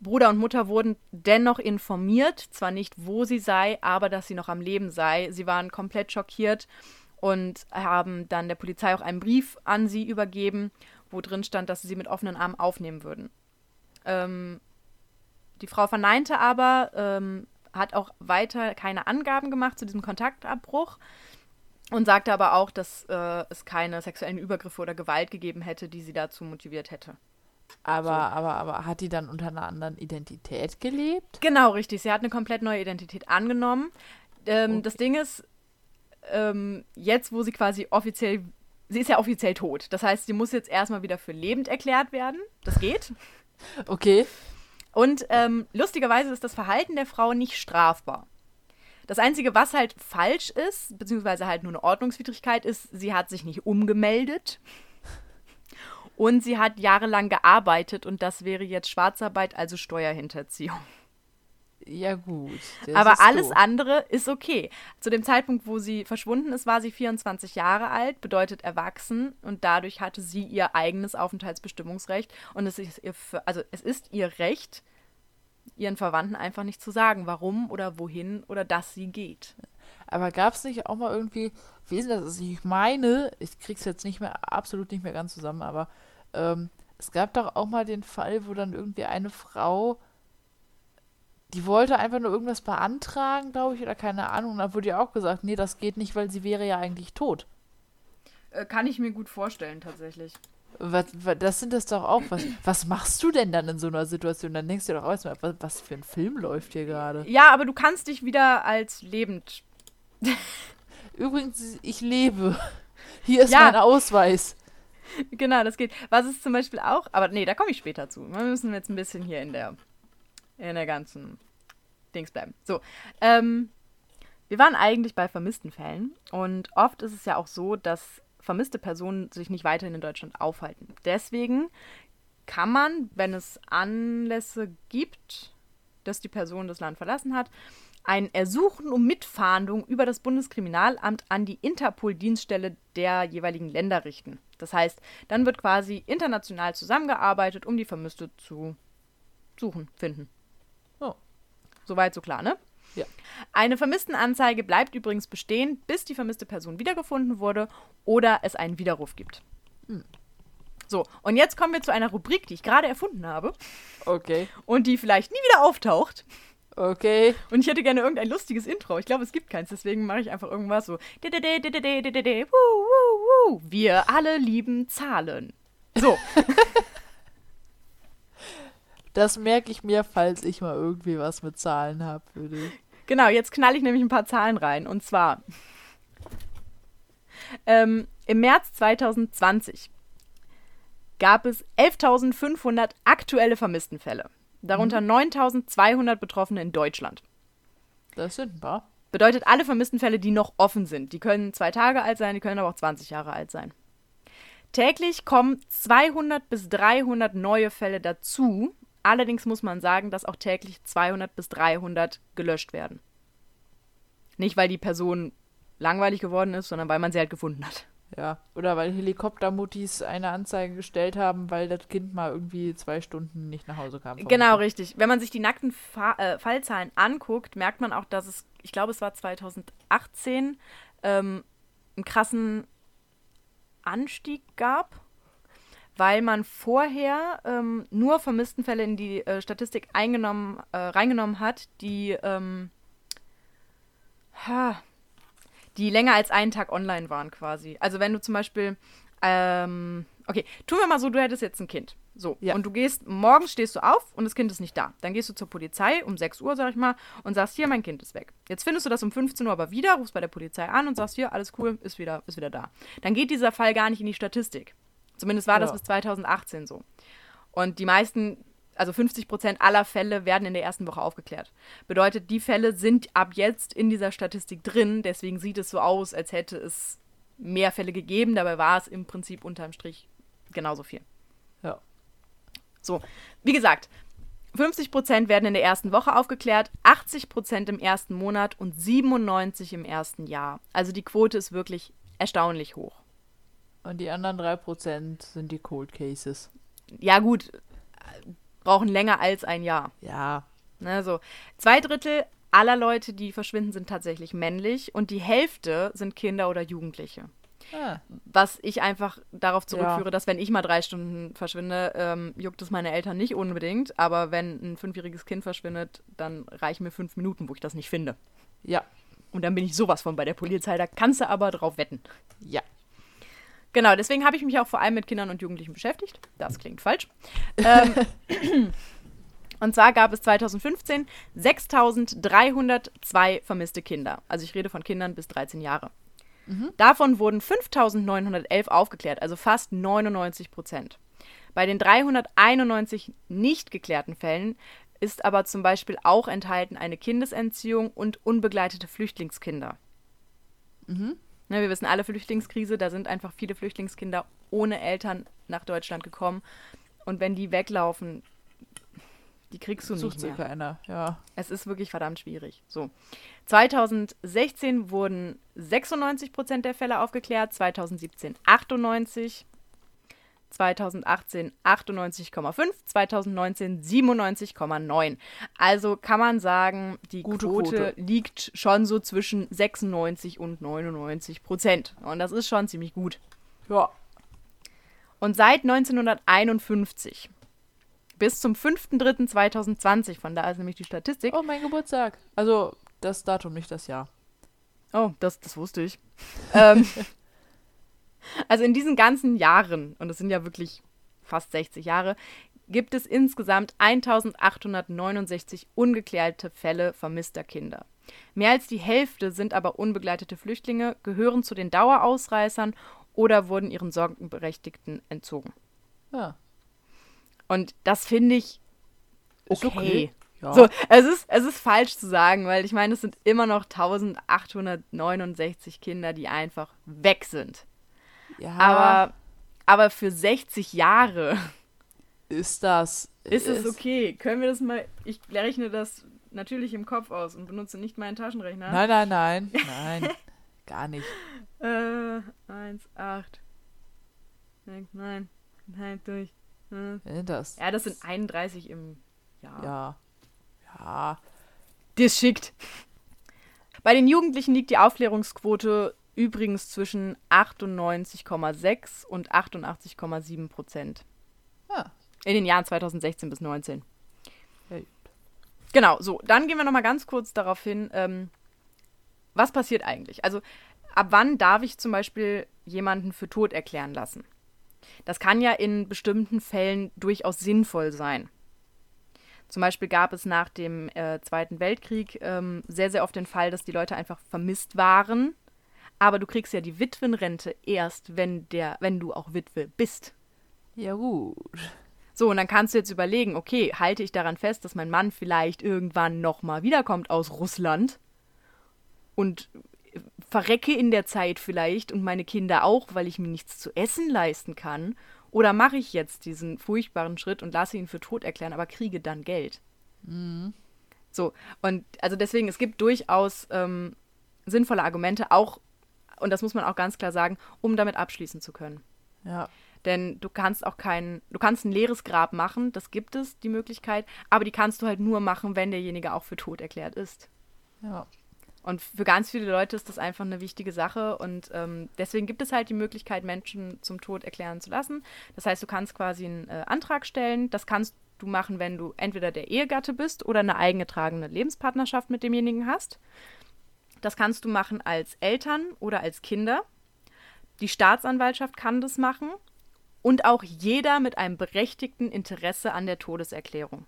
Bruder und Mutter wurden dennoch informiert, zwar nicht, wo sie sei, aber dass sie noch am Leben sei. Sie waren komplett schockiert und haben dann der Polizei auch einen Brief an sie übergeben, wo drin stand, dass sie sie mit offenen Armen aufnehmen würden. Ähm, die Frau verneinte aber, ähm, hat auch weiter keine Angaben gemacht zu diesem Kontaktabbruch und sagte aber auch, dass äh, es keine sexuellen Übergriffe oder Gewalt gegeben hätte, die sie dazu motiviert hätte. Aber, aber, aber hat die dann unter einer anderen Identität gelebt? Genau, richtig. Sie hat eine komplett neue Identität angenommen. Ähm, Okay. Das Ding ist, ähm, jetzt, wo sie quasi offiziell, sie ist ja offiziell tot. Das heißt, sie muss jetzt erstmal wieder für lebend erklärt werden. Das geht. *laughs* Okay. Und ähm, lustigerweise ist das Verhalten der Frau nicht strafbar. Das Einzige, was halt falsch ist, beziehungsweise halt nur eine Ordnungswidrigkeit ist, sie hat sich nicht umgemeldet. Und sie hat jahrelang gearbeitet und das wäre jetzt Schwarzarbeit, also Steuerhinterziehung. Ja, gut. Aber alles doof. andere ist okay. Zu dem Zeitpunkt, wo sie verschwunden ist, war sie 24 Jahre alt, bedeutet erwachsen und dadurch hatte sie ihr eigenes Aufenthaltsbestimmungsrecht und es ist ihr, also es ist ihr Recht, ihren Verwandten einfach nicht zu sagen, warum oder wohin oder dass sie geht. Aber gab es nicht auch mal irgendwie, wie ist das? Also ich meine, ich krieg's jetzt nicht mehr, absolut nicht mehr ganz zusammen, aber ähm, es gab doch auch mal den Fall, wo dann irgendwie eine Frau, die wollte einfach nur irgendwas beantragen, glaube ich, oder keine Ahnung, und dann wurde ihr auch gesagt, nee, das geht nicht, weil sie wäre ja eigentlich tot. Äh, kann ich mir gut vorstellen, tatsächlich. Was, was, das sind das doch auch. Was, was machst du denn dann in so einer Situation? Dann denkst du doch auch erstmal, was, was für ein Film läuft hier gerade? Ja, aber du kannst dich wieder als lebend. *laughs* Übrigens, ich lebe. Hier ist Ja. mein Ausweis. genau, das geht. Was ist zum Beispiel auch, aber nee, da komme ich später zu. Wir müssen jetzt ein bisschen hier in der, in der ganzen Dings bleiben. So, ähm, wir waren eigentlich bei vermissten Fällen und oft ist es ja auch so, dass vermisste Personen sich nicht weiterhin in Deutschland aufhalten. Deswegen kann man, wenn es Anlässe gibt, dass die Person das Land verlassen hat, ein Ersuchen um Mitfahndung über das Bundeskriminalamt an die Interpol-Dienststelle der jeweiligen Länder richten. Das heißt, dann wird quasi international zusammengearbeitet, um die Vermisste zu suchen, finden. Soweit so klar, ne? Ja. Eine Vermisstenanzeige bleibt übrigens bestehen, bis die vermisste Person wiedergefunden wurde oder es einen Widerruf gibt. So, und jetzt kommen wir zu einer Rubrik, die ich gerade erfunden habe Okay. und die vielleicht nie wieder auftaucht. Okay. Und ich hätte gerne irgendein lustiges Intro. Ich glaube, es gibt keins, deswegen mache ich einfach irgendwas so. Wir alle lieben Zahlen. So, *laughs* Das merke ich mir, falls ich mal irgendwie was mit Zahlen habe, genau, jetzt knall ich nämlich ein paar Zahlen rein. Und zwar ähm, im März 2020 gab es 11.500 aktuelle Vermisstenfälle. Darunter 9.200 Betroffene in Deutschland. Das sind ein paar. Bedeutet alle Vermisstenfälle, die noch offen sind. Die können zwei Tage alt sein, die können aber auch 20 Jahre alt sein. Täglich kommen 200 bis 300 neue Fälle dazu. Allerdings muss man sagen, dass auch täglich 200 bis 300 gelöscht werden. Nicht, weil die Person langweilig geworden ist, sondern weil man sie halt gefunden hat. Ja. Oder weil Helikoptermuttis eine Anzeige gestellt haben, weil das Kind mal irgendwie zwei Stunden nicht nach Hause kam. Genau, richtig. Wenn man sich die nackten Fa äh, Fallzahlen anguckt, merkt man auch, dass es, ich glaube, es war 2018, ähm, einen krassen Anstieg gab, weil man vorher ähm, nur Vermisstenfälle in die äh, Statistik eingenommen, äh, reingenommen hat, die, ähm, ha, die länger als einen Tag online waren quasi. Also wenn du zum Beispiel, ähm, okay, tun wir mal so, du hättest jetzt ein Kind. So, Ja. und du gehst, morgens stehst du auf und das Kind ist nicht da. Dann gehst du zur Polizei um 6 Uhr, sag ich mal, und sagst, hier, mein Kind ist weg. Jetzt findest du das um 15 Uhr aber wieder, rufst bei der Polizei an und sagst, hier, alles cool, ist wieder, ist wieder da. Dann geht dieser Fall gar nicht in die Statistik. Zumindest war das Ja. bis 2018 so. Und die meisten, also 50 Prozent aller Fälle werden in der ersten Woche aufgeklärt. Bedeutet, die Fälle sind ab jetzt in dieser Statistik drin, deswegen sieht es so aus, als hätte es mehr Fälle gegeben, dabei war es im Prinzip unterm Strich genauso viel. Ja. So, wie gesagt, 50% werden in der ersten Woche aufgeklärt, 80% im ersten Monat und 97% im ersten Jahr. Also die Quote ist wirklich erstaunlich hoch. Und die anderen 3% sind die Cold Cases. Ja gut, brauchen länger als ein Jahr. Ja. Ne, so. Zwei Drittel aller Leute, die verschwinden, sind tatsächlich männlich und die Hälfte sind Kinder oder Jugendliche. Ah, Was ich einfach darauf zurückführe, Ja. dass wenn ich mal drei Stunden verschwinde, ähm, juckt es meine Eltern nicht unbedingt. Aber wenn ein fünfjähriges Kind verschwindet, dann reichen mir fünf Minuten, wo ich das nicht finde. ja. Und dann bin ich sowas von bei der Polizei, da kannst du aber drauf wetten. Ja. Genau, deswegen habe ich mich auch vor allem mit Kindern und Jugendlichen beschäftigt. Das klingt falsch. ähm, *laughs* und zwar gab es 2015 6.302 vermisste Kinder. Also ich rede von Kindern bis 13 Jahre. Davon wurden 5.911 aufgeklärt, also fast 99 Prozent. Bei den 391 nicht geklärten Fällen ist aber zum Beispiel auch enthalten eine Kindesentziehung und unbegleitete Flüchtlingskinder. Ne, wir wissen alle Flüchtlingskrise, da sind einfach viele Flüchtlingskinder ohne Eltern nach Deutschland gekommen. Und wenn die weglaufen, die kriegst du Sucht nicht mehr. keiner. Ja. Es ist wirklich verdammt schwierig. So. 2016 wurden 96 Prozent der Fälle aufgeklärt, 2017 98, 2018 98,5, 2019 97,9. Also kann man sagen, die Gute Quote, Quote. liegt schon so zwischen 96 und 99 Prozent. Und das ist schon ziemlich gut. Ja. Und seit 1951 bis zum 5.3.2020, von da ist nämlich die Statistik. Oh, mein Geburtstag. Also das Datum, nicht das Jahr. Oh, das, das wusste ich. *laughs* ähm, also in diesen ganzen Jahren, und es sind ja wirklich fast 60 Jahre, gibt es insgesamt 1869 ungeklärte Fälle vermisster Kinder. Mehr als die Hälfte sind aber unbegleitete Flüchtlinge, gehören zu den Dauerausreißern oder wurden ihren Sorgenberechtigten entzogen. Ja. Und das finde ich okay. okay. Ja. So, es ist, es ist falsch zu sagen, weil ich meine, es sind immer noch 1869 Kinder, die einfach weg sind. Ja. Aber, aber für 60 Jahre ist das. ist es okay. Können wir das mal. Ich rechne das natürlich im Kopf aus und benutze nicht meinen Taschenrechner. Nein, nein, nein. *laughs* Nein. Gar nicht. Äh, 1, 8. 9, 9, durch. Sind das? Ja, das sind 31 im Jahr. Ja. Ja. Das schickt. Bei den Jugendlichen liegt die Aufklärungsquote übrigens zwischen 98,6 und 88,7 Prozent. Ah. In den Jahren 2016 bis 2019. Ja, gut. Genau, so, dann gehen wir nochmal ganz kurz darauf hin, ähm, was passiert eigentlich? Also, ab wann darf ich zum Beispiel jemanden für tot erklären lassen? Das kann ja in bestimmten Fällen durchaus sinnvoll sein. Zum Beispiel gab es nach dem äh, Zweiten Weltkrieg ähm, sehr, sehr oft den Fall, dass die Leute einfach vermisst waren. Aber du kriegst ja die Witwenrente erst, wenn, der, wenn du auch Witwe bist. Ja, gut. So, und dann kannst du jetzt überlegen, okay, halte ich daran fest, dass mein Mann vielleicht irgendwann nochmal wiederkommt aus Russland und verrecke in der Zeit vielleicht und meine Kinder auch, weil ich mir nichts zu essen leisten kann? Oder mache ich jetzt diesen furchtbaren Schritt und lasse ihn für tot erklären, aber kriege dann Geld? So, und also deswegen, es gibt durchaus ähm, sinnvolle Argumente, auch, und das muss man auch ganz klar sagen, um damit abschließen zu können. Ja. Denn du kannst auch kein, du kannst ein leeres Grab machen, das gibt es, die Möglichkeit, aber die kannst du halt nur machen, wenn derjenige auch für tot erklärt ist. Ja. Und für ganz viele Leute ist das einfach eine wichtige Sache und ähm, deswegen gibt es halt die Möglichkeit, Menschen zum Tod erklären zu lassen. Das heißt, du kannst quasi einen äh, Antrag stellen. Das kannst du machen, wenn du entweder der Ehegatte bist oder eine eingetragene Lebenspartnerschaft mit demjenigen hast. Das kannst du machen als Eltern oder als Kinder. Die Staatsanwaltschaft kann das machen und auch jeder mit einem berechtigten Interesse an der Todeserklärung.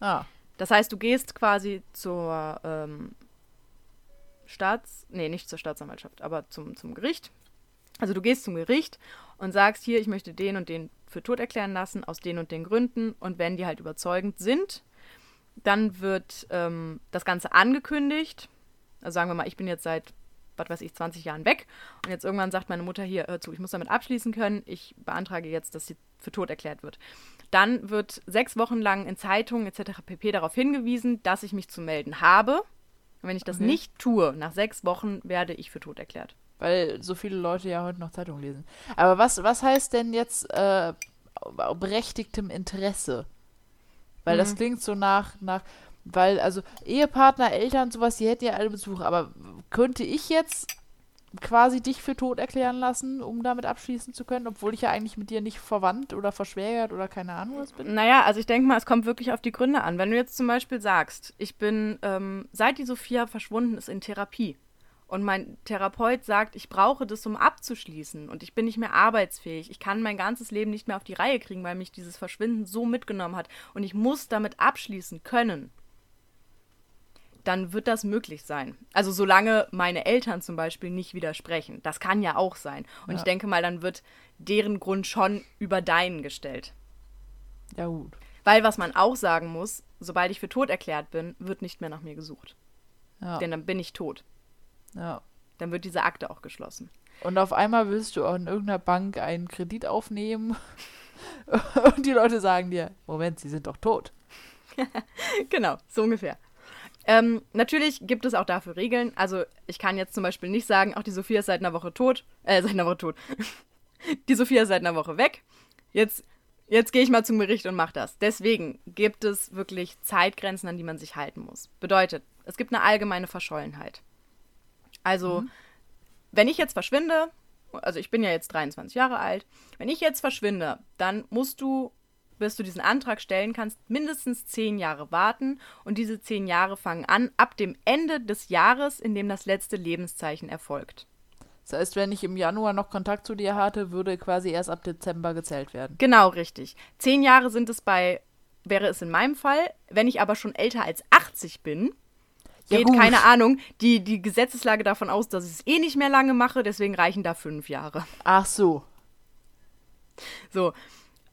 Ah. Das heißt, du gehst quasi zur ähm, Staats... Nee, nicht zur Staatsanwaltschaft, aber zum, zum Gericht. Also du gehst zum Gericht und sagst, hier, ich möchte den und den für tot erklären lassen, aus den und den Gründen. Und wenn die halt überzeugend sind, dann wird ähm, das Ganze angekündigt. Also sagen wir mal, ich bin jetzt seit, was weiß ich, 20 Jahren weg. Und jetzt irgendwann sagt meine Mutter, hier, hör zu, ich muss damit abschließen können. Ich beantrage jetzt, dass sie für tot erklärt wird. Dann wird sechs Wochen lang in Zeitungen etc. pp. darauf hingewiesen, dass ich mich zu melden habe. Und wenn ich das Okay. nicht tue, nach sechs Wochen werde ich für tot erklärt. Weil so viele Leute ja heute noch Zeitung lesen. Aber was, was heißt denn jetzt äh, berechtigtem Interesse? Weil das Mhm. klingt so nach, nach, weil, also Ehepartner, Eltern, sowas, die hätten ja alle Besuch. Aber könnte ich jetzt quasi dich für tot erklären lassen, um damit abschließen zu können, obwohl ich ja eigentlich mit dir nicht verwandt oder verschwägert oder keine Ahnung was bin? Naja, also ich denke mal, es kommt wirklich auf die Gründe an. Wenn du jetzt zum Beispiel sagst, ich bin, ähm, seit die Sophia verschwunden ist, in Therapie und mein Therapeut sagt, ich brauche das, um abzuschließen und ich bin nicht mehr arbeitsfähig, ich kann mein ganzes Leben nicht mehr auf die Reihe kriegen, weil mich dieses Verschwinden so mitgenommen hat und ich muss damit abschließen können, dann wird das möglich sein. Also solange meine Eltern zum Beispiel nicht widersprechen. Das kann ja auch sein. Und Ja. ich denke mal, dann wird deren Grund schon über deinen gestellt. Ja, gut. Weil was man auch sagen muss, sobald ich für tot erklärt bin, wird nicht mehr nach mir gesucht. Ja. Denn dann bin ich tot. ja. Dann wird diese Akte auch geschlossen. Und auf einmal willst du auch in irgendeiner Bank einen Kredit aufnehmen *laughs* und die Leute sagen dir, Moment, sie sind doch tot. *laughs* genau, so ungefähr. Ähm, natürlich gibt es auch dafür Regeln. Also ich kann jetzt zum Beispiel nicht sagen, auch die Sophia ist seit einer Woche tot. Äh, seit einer Woche tot. *laughs* die Sophia ist seit einer Woche weg. jetzt, jetzt gehe ich mal zum Gericht und mache das. Deswegen gibt es wirklich Zeitgrenzen, an die man sich halten muss. Bedeutet, es gibt eine allgemeine Verschollenheit. Also, mhm. wenn ich jetzt verschwinde, also ich bin ja jetzt 23 Jahre alt, wenn ich jetzt verschwinde, dann musst du, bis du diesen Antrag stellen kannst, mindestens 10 Jahre warten. Und diese 10 Jahre fangen an ab dem Ende des Jahres, in dem das letzte Lebenszeichen erfolgt. Das heißt, wenn ich im Januar noch Kontakt zu dir hatte, würde quasi erst ab Dezember gezählt werden. Genau, richtig. Zehn Jahre sind es bei, wäre es in meinem Fall. Wenn ich aber schon älter als 80 bin, ja, geht, gut. keine Ahnung, die, die Gesetzeslage davon aus, dass ich es eh nicht mehr lange mache, deswegen reichen da fünf Jahre. Ach so. So.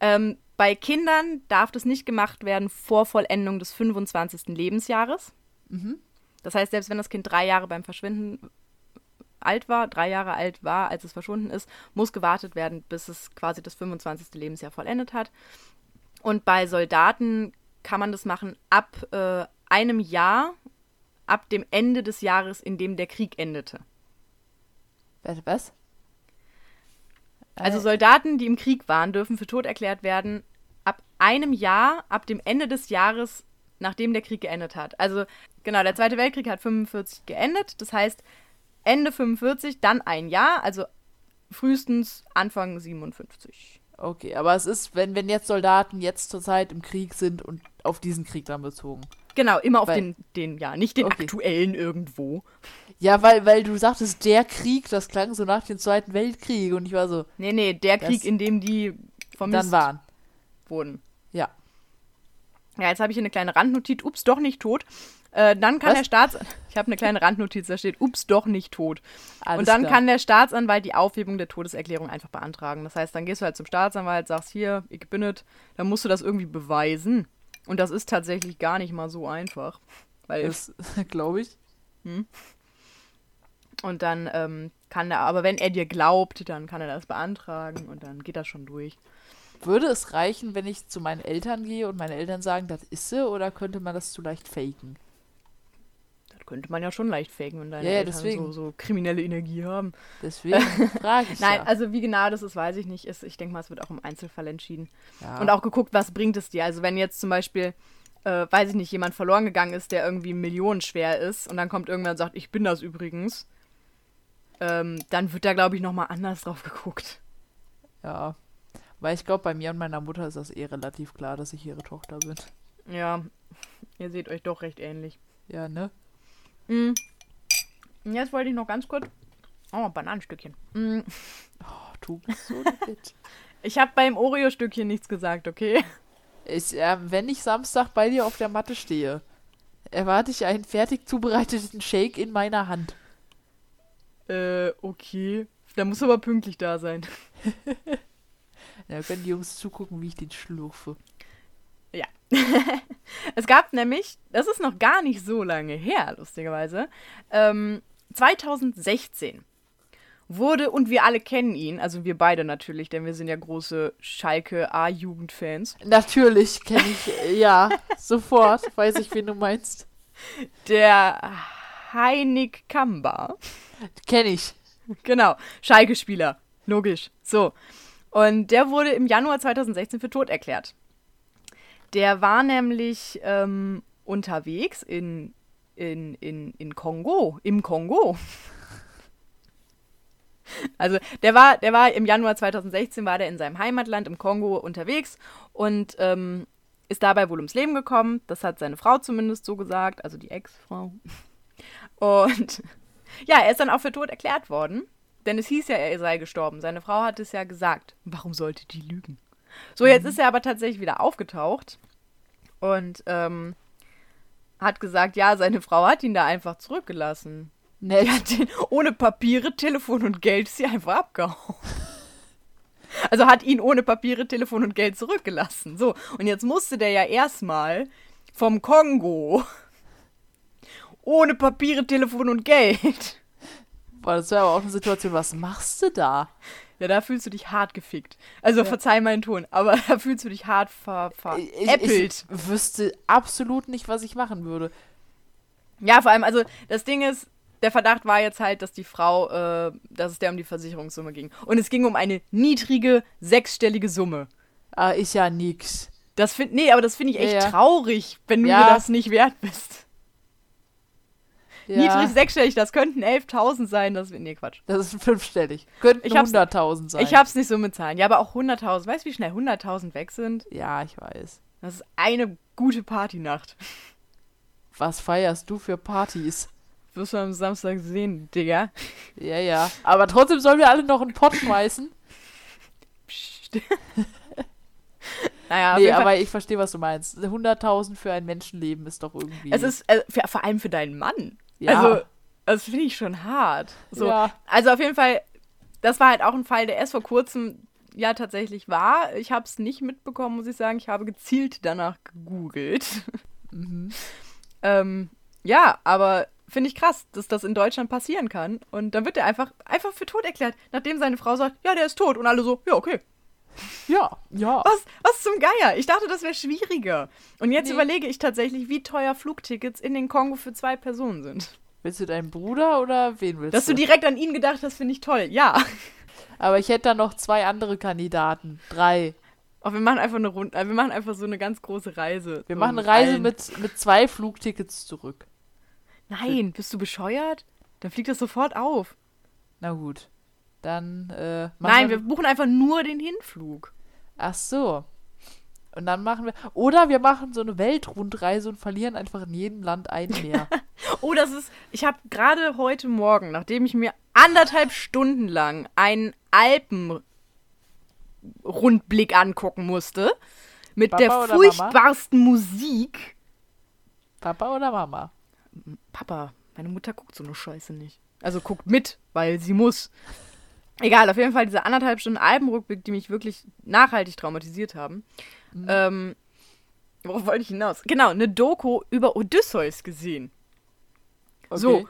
Ähm, bei Kindern darf das nicht gemacht werden vor Vollendung des 25. Lebensjahres. Mhm. Das heißt, selbst wenn das Kind drei Jahre beim Verschwinden alt war, drei Jahre alt war, als es verschwunden ist, muss gewartet werden, bis es quasi das 25. Lebensjahr vollendet hat. Und bei Soldaten kann man das machen ab äh, einem Jahr, ab dem Ende des Jahres, in dem der Krieg endete. Was? Also äh. Soldaten, die im Krieg waren, dürfen für tot erklärt werden ab einem Jahr, ab dem Ende des Jahres, nachdem der Krieg geendet hat. Also genau, der Zweite Weltkrieg hat 45 geendet. Das heißt, Ende 45, dann ein Jahr, also frühestens Anfang 57. Okay, aber es ist, wenn, wenn jetzt Soldaten jetzt zurzeit im Krieg sind und auf diesen Krieg dann bezogen. Genau, immer auf weil, den, den, ja, nicht den okay. aktuellen irgendwo. Ja, weil, weil du sagtest, der Krieg, das klang so nach dem Zweiten Weltkrieg und ich war so. Nee, nee, der Krieg, in dem die vermisst dann waren. wurden. Ja. Ja, jetzt habe ich hier eine kleine Randnotiz. Ups, doch nicht tot. Äh, dann kann Was? der Staatsanwalt. Ich habe eine kleine Randnotiz, da steht, ups, doch nicht tot. Alles und dann klar. kann der Staatsanwalt die Aufhebung der Todeserklärung einfach beantragen. Das heißt, dann gehst du halt zum Staatsanwalt, sagst hier, ich bin es, dann musst du das irgendwie beweisen. Und das ist tatsächlich gar nicht mal so einfach. Weil das *laughs* glaube ich. Hm? Und dann ähm, kann er, aber wenn er dir glaubt, dann kann er das beantragen und dann geht das schon durch. Würde es reichen, wenn ich zu meinen Eltern gehe und meine Eltern sagen, das ist sie, oder könnte man das zu leicht faken? könnte man ja schon leicht faken, wenn deine ja, Eltern so, so, kriminelle Energie haben. Deswegen *laughs* frage ich Nein, ja. also wie genau das ist, weiß ich nicht. Ich denke mal, es wird auch im Einzelfall entschieden. Ja. Und auch geguckt, was bringt es dir. Also wenn jetzt zum Beispiel, äh, weiß ich nicht, jemand verloren gegangen ist, der irgendwie millionenschwer ist und dann kommt irgendwer und sagt, ich bin das übrigens, ähm, dann wird da, glaube ich, nochmal anders drauf geguckt. Ja, weil ich glaube, bei mir und meiner Mutter ist das eh relativ klar, dass ich ihre Tochter bin. Ja, ihr seht euch doch recht ähnlich. Ja, ne? Mm. Jetzt wollte ich noch ganz kurz. Oh, Bananenstückchen. Mm. Oh, du bist so nett. *laughs* ich habe beim Oreo-Stückchen nichts gesagt, okay? Ich, äh, wenn ich Samstag bei dir auf der Matte stehe, erwarte ich einen fertig zubereiteten Shake in meiner Hand. Äh, okay. Der muss aber pünktlich da sein. *laughs* da können die Jungs zugucken, wie ich den schlurfe. Ja. *laughs* es gab nämlich, das ist noch gar nicht so lange her, lustigerweise, ähm, 2016 wurde, und wir alle kennen ihn, also wir beide natürlich, denn wir sind ja große Schalke A-Jugendfans. Natürlich kenne ich, *laughs* ja, sofort, weiß ich, wen du meinst. Der Heinig Kamba. Kenne ich. Genau, Schalke-Spieler, logisch. So. Und der wurde im Januar 2016 für tot erklärt. Der war nämlich ähm, unterwegs in, in, in, in Kongo, im Kongo. *laughs* Also der war, der war im Januar 2016 war der in seinem Heimatland im Kongo unterwegs und ähm, ist dabei wohl ums Leben gekommen. Das hat seine Frau zumindest so gesagt, also die Ex-Frau. Und *laughs* ja, er ist dann auch für tot erklärt worden, denn es hieß ja, er sei gestorben. Seine Frau hat es ja gesagt. Warum sollte die lügen? So, jetzt mhm. ist er aber tatsächlich wieder aufgetaucht und ähm, hat gesagt, ja, seine Frau hat ihn da einfach zurückgelassen. Nett. Die hat ihn *laughs* ohne Papiere, Telefon und Geld ist sie einfach abgehauen. *laughs* Also hat ihn ohne Papiere, Telefon und Geld zurückgelassen. So, und jetzt musste der ja erstmal vom Kongo ohne Papiere, Telefon und Geld. Boah, das wäre aber auch eine Situation, was machst du da? Ja, da fühlst du dich hart gefickt. Also ja. verzeih meinen Ton, aber *laughs* da fühlst du dich hart ver veräppelt. Ich, ich wüsste absolut nicht, was ich machen würde. Ja, vor allem, also das Ding ist, der Verdacht war jetzt halt, dass die Frau, äh, dass es der um die Versicherungssumme ging. Und es ging um eine niedrige, sechsstellige Summe. Ah, ist ja nix. Das find, nee, aber das finde ich echt Ja, ja. traurig, wenn du Ja. mir das nicht wert bist. Ja, Niedrig sechsstellig, das könnten 11.000 sein, das nee, Quatsch. das ist fünfstellig. Könnten Ich hab's- 100.000 sein. Ich hab's nicht so mit Zahlen. Ja, aber auch 100.000. Weißt du, wie schnell 100.000 weg sind? ja, ich weiß. Das ist eine gute Partynacht. Was feierst du für Partys? Wirst du am Samstag sehen, Digga. Ja, ja. Aber trotzdem sollen wir alle noch einen Pott schmeißen. Psst. *laughs* naja, nee, aber ich verstehe, was du meinst. 100.000 für ein Menschenleben ist doch irgendwie. es ist äh, für, vor allem für deinen Mann. Ja, Also, das finde ich schon hart. So, ja. Also auf jeden Fall, das war halt auch ein Fall, der erst vor kurzem ja tatsächlich war. Ich habe es nicht mitbekommen, muss ich sagen. Ich habe gezielt danach gegoogelt. Mhm. *laughs* ähm, ja, aber finde ich krass, dass das in Deutschland passieren kann. Und dann wird er einfach, einfach für tot erklärt, nachdem seine Frau sagt, ja, der ist tot. Und alle so, ja, okay. Ja, ja. Was, was zum Geier? Ich dachte, das wäre schwieriger. Und jetzt Nee. überlege ich tatsächlich, wie teuer Flugtickets in den Kongo für zwei Personen sind. Willst du deinen Bruder oder wen willst Dass du direkt an ihn gedacht hast, finde ich toll. Ja. Aber ich hätte da noch zwei andere Kandidaten. Drei. Aber wir machen einfach eine Runde, äh, wir machen einfach so eine ganz große Reise. Wir machen eine Reise allen. mit, mit zwei Flugtickets zurück. Nein, bist du bescheuert? Dann fliegt das sofort auf. Na gut. Dann, äh, Nein, wir buchen einfach nur den Hinflug. Ach so. Und dann machen wir. Oder wir machen so eine Weltrundreise und verlieren einfach in jedem Land ein mehr. *laughs* Oh, das ist. Ich habe gerade heute Morgen, nachdem ich mir anderthalb Stunden lang einen Alpenrundblick angucken musste, mit Papa der oder Mama? furchtbarsten Musik. Papa oder Mama? Papa, meine Mutter guckt so eine Scheiße nicht. Also guckt mit, weil sie muss. Egal, auf jeden Fall diese anderthalb Stunden Albenrückblick, die mich wirklich nachhaltig traumatisiert haben. Mhm. Ähm, worauf wollte ich hinaus? Genau, eine Doku über Odysseus gesehen. So.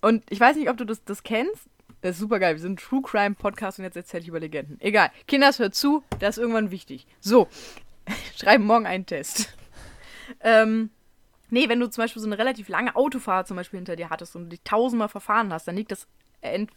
Und ich weiß nicht, ob du das, das kennst. Das ist super geil. Wir sind ein True Crime Podcast und jetzt erzähle ich über Legenden. Egal. Kinders, hört zu. Das ist irgendwann wichtig. So. *laughs* Schreiben morgen einen Test. *laughs* ähm, nee, wenn du zum Beispiel so eine relativ lange Autofahrt zum Beispiel hinter dir hattest und dich tausendmal verfahren hast, dann liegt das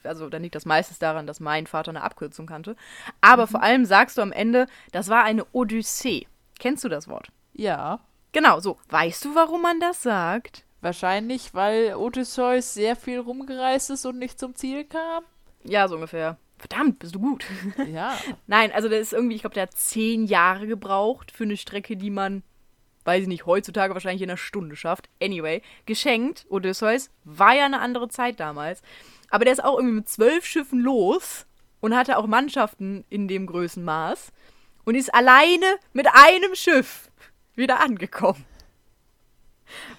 also dann liegt das meistens daran, dass mein Vater eine Abkürzung kannte. Aber vor allem sagst du am Ende, das war eine Odyssee. Kennst du das Wort? Ja. Genau, so. Weißt du, warum man das sagt? Wahrscheinlich, weil Odysseus sehr viel rumgereist ist und nicht zum Ziel kam. Ja, so ungefähr. Verdammt, bist du gut. *laughs* Ja. Nein, also der ist irgendwie, ich glaube, der hat zehn Jahre gebraucht für eine Strecke, die man, weiß ich nicht, heutzutage wahrscheinlich in einer Stunde schafft. Anyway, geschenkt, Odysseus, war ja eine andere Zeit damals. Aber der ist auch irgendwie mit zwölf Schiffen los und hatte auch Mannschaften in dem Größenmaß und ist alleine mit einem Schiff wieder angekommen.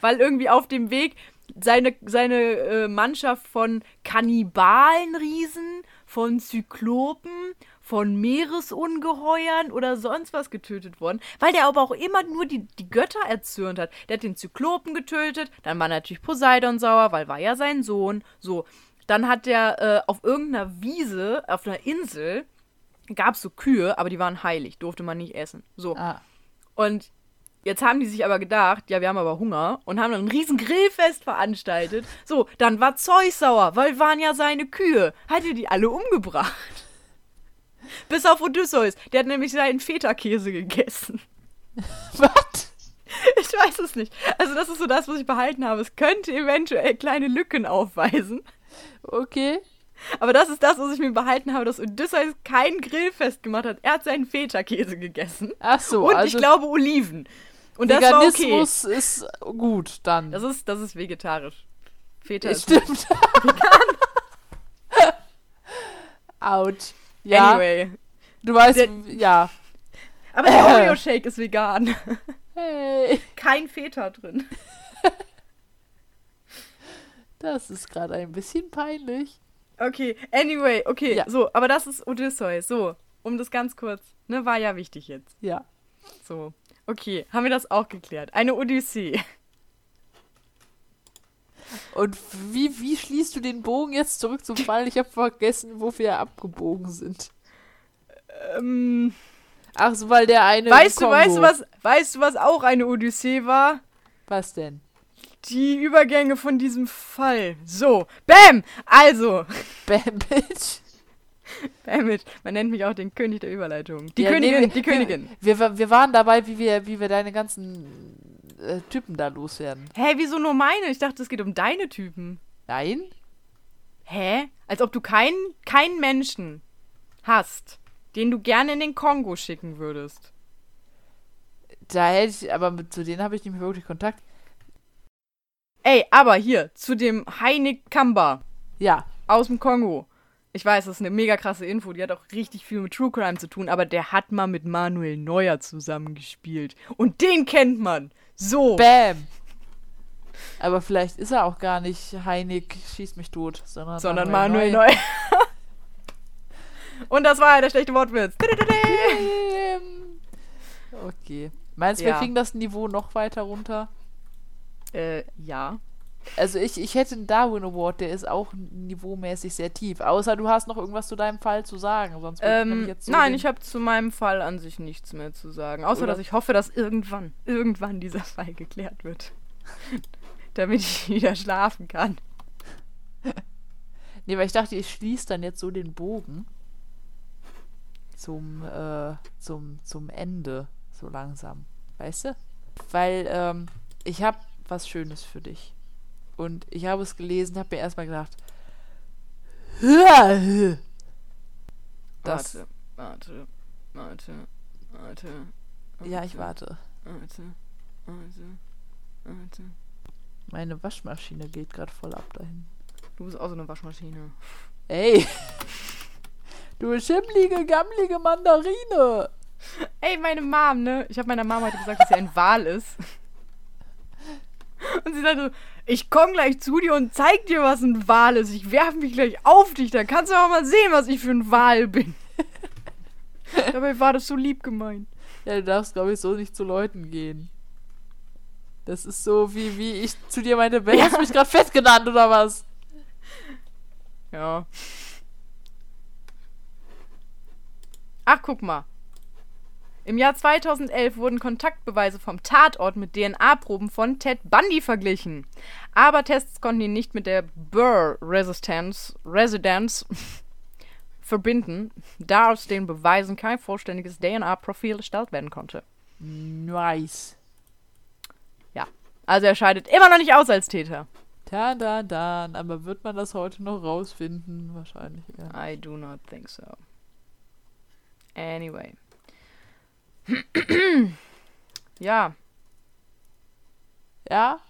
Weil irgendwie auf dem Weg seine, seine äh, Mannschaft von Kannibalenriesen, von Zyklopen, von Meeresungeheuern oder sonst was getötet worden, weil der aber auch immer nur die, die Götter erzürnt hat. Der hat den Zyklopen getötet, dann war natürlich Poseidon sauer, weil war ja sein Sohn. So, dann hat der äh, auf irgendeiner Wiese, auf einer Insel, gab es so Kühe, aber die waren heilig, durfte man nicht essen. So, Ah. und jetzt haben die sich aber gedacht, ja, wir haben aber Hunger und haben dann ein riesen Grillfest veranstaltet. So, dann war Zeus sauer, weil waren ja seine Kühe. Hat er die alle umgebracht. *laughs* Bis auf Odysseus. Der hat nämlich seinen Feta-Käse gegessen. *laughs* Was? Ich weiß es nicht. Also das ist so das, was ich behalten habe. Es könnte eventuell kleine Lücken aufweisen. Okay. Aber das ist das, was ich mir behalten habe, dass Odysseus kein Grillfest gemacht hat. Er hat seinen Feta-Käse gegessen. Ach so, Und also ich glaube Oliven. Und das war okay. Veganismus ist gut dann. Das ist, das ist vegetarisch. Feta ist stimmt. *laughs* Autsch. Ja, Anyway. du weißt, Der- ja. Aber der *coughs* Oreo-Shake ist vegan. Hey, Kein Feta drin. Das ist gerade ein bisschen peinlich. Okay, anyway, okay, Ja. so, aber das ist Odysseus. So, um das ganz kurz, ne, war ja wichtig jetzt. Ja. So, okay, haben wir das auch geklärt. Eine Odyssee. Und wie, wie schließt du den Bogen jetzt zurück zum Fall? Ich habe vergessen, wo wir abgebogen sind. Ähm, Ach so, weil der eine. weißt du, weißt du, was, weißt du, was auch eine Odyssee war? Was denn? Die Übergänge von diesem Fall. So, bam! Also, Bam, Bitch. Man nennt mich auch den König der Überleitung. Die Ja, nee, Königin, wir- die Königin. Wir, wir, wir waren dabei, wie wir, wie wir deine ganzen äh, Typen da loswerden. Hä, wieso nur meine? Ich dachte, es geht um deine Typen. Nein? Hä? Als ob du keinen keinen Menschen hast, den du gerne in den Kongo schicken würdest. Da hätte ich, aber mit, zu denen habe ich nicht mehr wirklich Kontakt. Ey, aber hier, zu dem Heinik Kamba Ja, aus dem Kongo. Ich weiß, das ist eine mega krasse Info, die hat auch richtig viel mit True Crime zu tun, aber der hat mal mit Manuel Neuer zusammengespielt. Und den kennt man. So. Bam! Aber vielleicht ist er auch gar nicht Heinig schießt mich tot, sondern, sondern Manuel Neuer. *laughs* Und das war der schlechte Wortwitz. Okay. Meinst du, Ja. wir kriegen das Niveau noch weiter runter? Äh, ja. Also ich, ich hätte einen Darwin Award, der ist auch niveaumäßig sehr tief. Außer du hast noch irgendwas zu deinem Fall zu sagen. Sonst würde ich Ähm, jetzt so nein, ich habe zu meinem Fall an sich nichts mehr zu sagen. Außer, Oder- dass ich hoffe, dass irgendwann, irgendwann dieser Fall geklärt wird. *laughs* Damit ich wieder schlafen kann. *laughs* Nee, weil ich dachte, ich schließe dann jetzt so den Bogen zum, äh, zum, zum Ende, so langsam. Weißt du? Weil, ähm, ich habe was Schönes für dich. Und ich habe es gelesen, habe mir erstmal gedacht, das, Warte, warte, warte, warte. ja, ich warte. Warte, warte, warte. Meine Waschmaschine geht gerade voll ab dahin. Du bist auch so eine Waschmaschine. Ey! Du schimmlige, gammlige Mandarine! Ey, meine Mom, ne? Ich habe meiner Mama heute gesagt, dass sie ein Wal ist. Und sie sagte, ich komm gleich zu dir und zeig dir, was ein Wal ist. Ich werfe mich gleich auf dich, dann kannst du auch mal sehen, was ich für ein Wal bin. *laughs* Dabei war das so lieb gemeint. Ja, du darfst, glaube ich, so nicht zu Leuten gehen. Das ist so, wie, wie ich zu dir meinte, wer hast du mich gerade fett genannt oder was? Ja. Ach, guck mal. Im Jahr 2011 wurden Kontaktbeweise vom Tatort mit DNA-Proben von Ted Bundy verglichen. Aber Tests konnten ihn nicht mit der Burr-Resistenz Residence *laughs* verbinden, da aus den Beweisen kein vollständiges DNA-Profil erstellt werden konnte. Nice. Also er scheidet immer noch nicht aus als Täter. Da, da, da. Aber wird man das heute noch rausfinden? Wahrscheinlich, ja. I do not think so. Anyway. *clears throat* ja, Ja?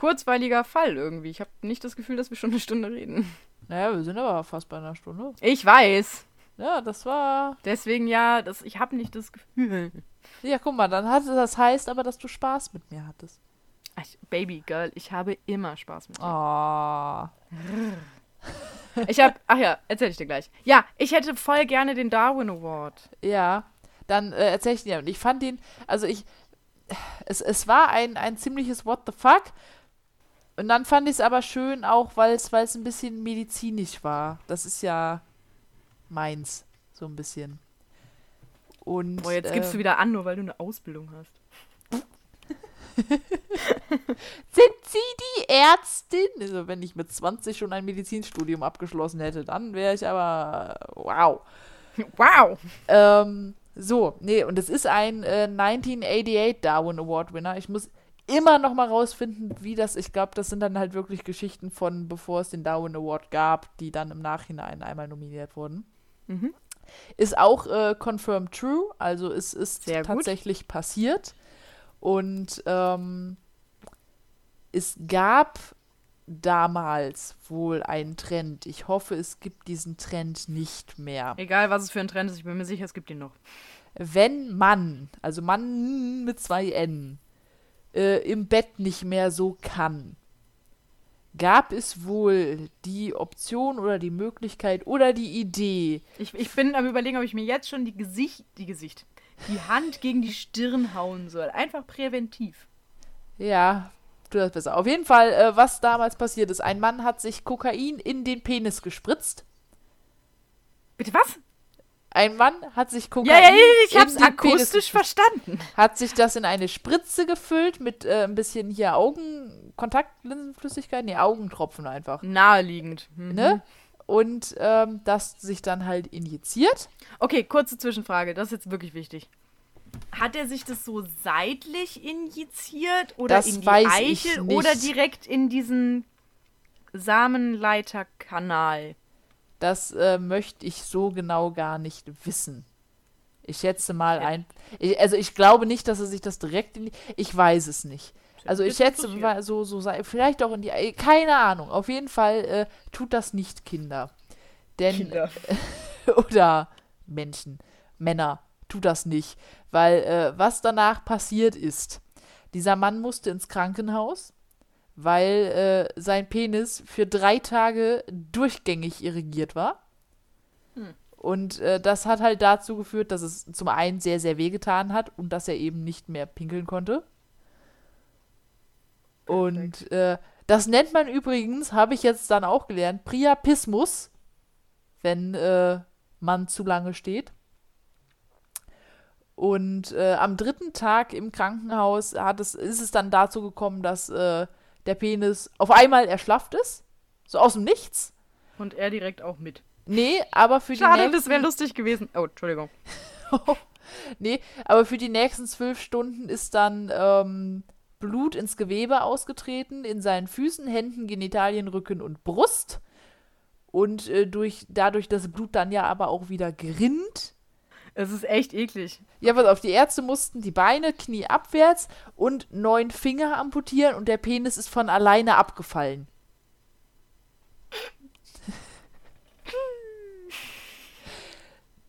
kurzweiliger Fall irgendwie. Ich habe nicht das Gefühl, dass wir schon eine Stunde reden. Naja, wir sind aber fast bei einer Stunde. Ich weiß. Ja, das war. Deswegen ja, das, ich habe nicht das Gefühl. Ja, guck mal, dann hat das heißt aber, dass du Spaß mit mir hattest. Ach, Baby Girl, ich habe immer Spaß mit dir. Oh. Ich habe, ach ja, erzähl ich dir gleich. Ja, ich hätte voll gerne den Darwin Award. Ja, dann äh, erzähl ich dir. Und ich fand ihn, also ich, es, es war ein, ein ziemliches What the fuck. Und dann fand ich es aber schön auch, weil es weil es ein bisschen medizinisch war. Das ist ja meins, so ein bisschen. Und, Boah, jetzt gibst äh, du wieder an, nur weil du eine Ausbildung hast. *laughs* Sind Sie die Ärztin? Also, wenn ich mit 20 schon ein Medizinstudium abgeschlossen hätte, dann wäre ich aber wow. *laughs* Wow! Ähm, so, nee, und es ist ein äh, 1988 Darwin Award Winner. Ich muss immer noch mal rausfinden, wie das, ich glaube, das sind dann halt wirklich Geschichten von, bevor es den Darwin Award gab, die dann im Nachhinein einmal nominiert wurden. Mhm. Ist auch äh, confirmed true, also es ist Sehr gut. tatsächlich passiert. Und ähm, es gab damals wohl einen Trend. Ich hoffe, es gibt diesen Trend nicht mehr. Egal, was es für ein Trend ist, ich bin mir sicher, es gibt ihn noch. Wenn Mann, also Mann mit zwei N, äh, im Bett nicht mehr so kann, gab es wohl die Option oder die Möglichkeit oder die Idee, Ich, ich bin am überlegen, ob ich mir jetzt schon die Gesicht, die Gesicht, die Hand gegen die Stirn hauen soll. Einfach präventiv. ja, du das besser. Auf jeden Fall, äh, was damals passiert ist, ein Mann hat sich Kokain in den Penis gespritzt. Bitte was? Ein Mann hat sich Kokain Ja, ja, ja, ich hab's Penis akustisch verstanden. hat sich das in eine Spritze gefüllt mit äh, ein bisschen hier Augenkontaktlinsenflüssigkeit, nee, Augentropfen einfach. Naheliegend. Mhm. Ne? und ähm, das sich dann halt injiziert. Okay, kurze Zwischenfrage, das ist jetzt wirklich wichtig. Hat er sich das so seitlich injiziert oder Das in die Eichel oder direkt in diesen Samenleiterkanal? Das äh, möchte ich so genau gar nicht wissen. Ich schätze mal Ja. ein. Ich, also ich glaube nicht, dass er sich das direkt in die. Ich weiß es nicht. Also ich schätze mal so, so vielleicht auch in die. Ei- Keine Ahnung. Auf jeden Fall äh, tut das nicht Kinder. Denn *laughs* oder Menschen, Männer, tut das nicht. Weil äh, was danach passiert ist, dieser Mann musste ins Krankenhaus, weil äh, sein Penis für drei Tage durchgängig irrigiert war. Hm. Und äh, das hat halt dazu geführt, dass es zum einen sehr, sehr wehgetan hat und dass er eben nicht mehr pinkeln konnte. Und äh, das nennt man übrigens, habe ich jetzt dann auch gelernt, Priapismus, wenn äh, man zu lange steht. Und äh, am dritten Tag im Krankenhaus hat es, ist es dann dazu gekommen, dass äh, der Penis auf einmal erschlafft ist. So aus dem Nichts. Und er direkt auch mit. Nee, aber für Schade, die das nächsten, wäre lustig gewesen. Oh, Entschuldigung. *laughs* nee, aber für die nächsten zwölf Stunden ist dann ähm, Blut ins Gewebe ausgetreten, in seinen Füßen, Händen, Genitalien, Rücken und Brust. Und äh, durch, dadurch das Blut dann ja aber auch wieder gerinnt. Es ist echt eklig. Ja, pass auf, die Ärzte mussten die Beine knieabwärts und neun Finger amputieren und der Penis ist von alleine abgefallen.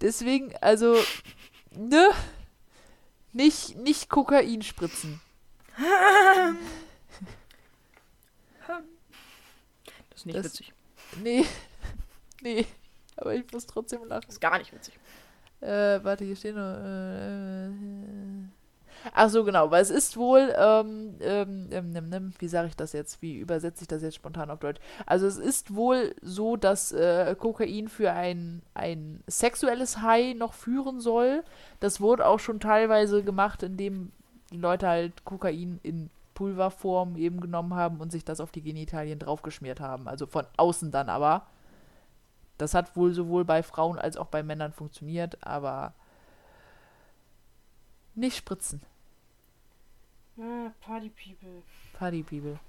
Deswegen, also, ne? Nicht, nicht Kokain spritzen. Das ist nicht Das- witzig. Nee. Nee. Aber ich muss trotzdem lachen. Das ist gar nicht witzig. Äh, warte, hier steht noch. Äh, äh, ach so, genau, weil es ist wohl, ähm, ähm, ähm, wie sage ich das jetzt? Wie übersetze ich das jetzt spontan auf Deutsch? Also es ist wohl so, dass äh, Kokain für ein, ein sexuelles High noch führen soll. Das wurde auch schon teilweise gemacht, indem die Leute halt Kokain in Pulverform eben genommen haben und sich das auf die Genitalien draufgeschmiert haben. Also von außen dann aber. Das hat wohl sowohl bei Frauen als auch bei Männern funktioniert, aber nicht spritzen. Ah, Party People. Party People.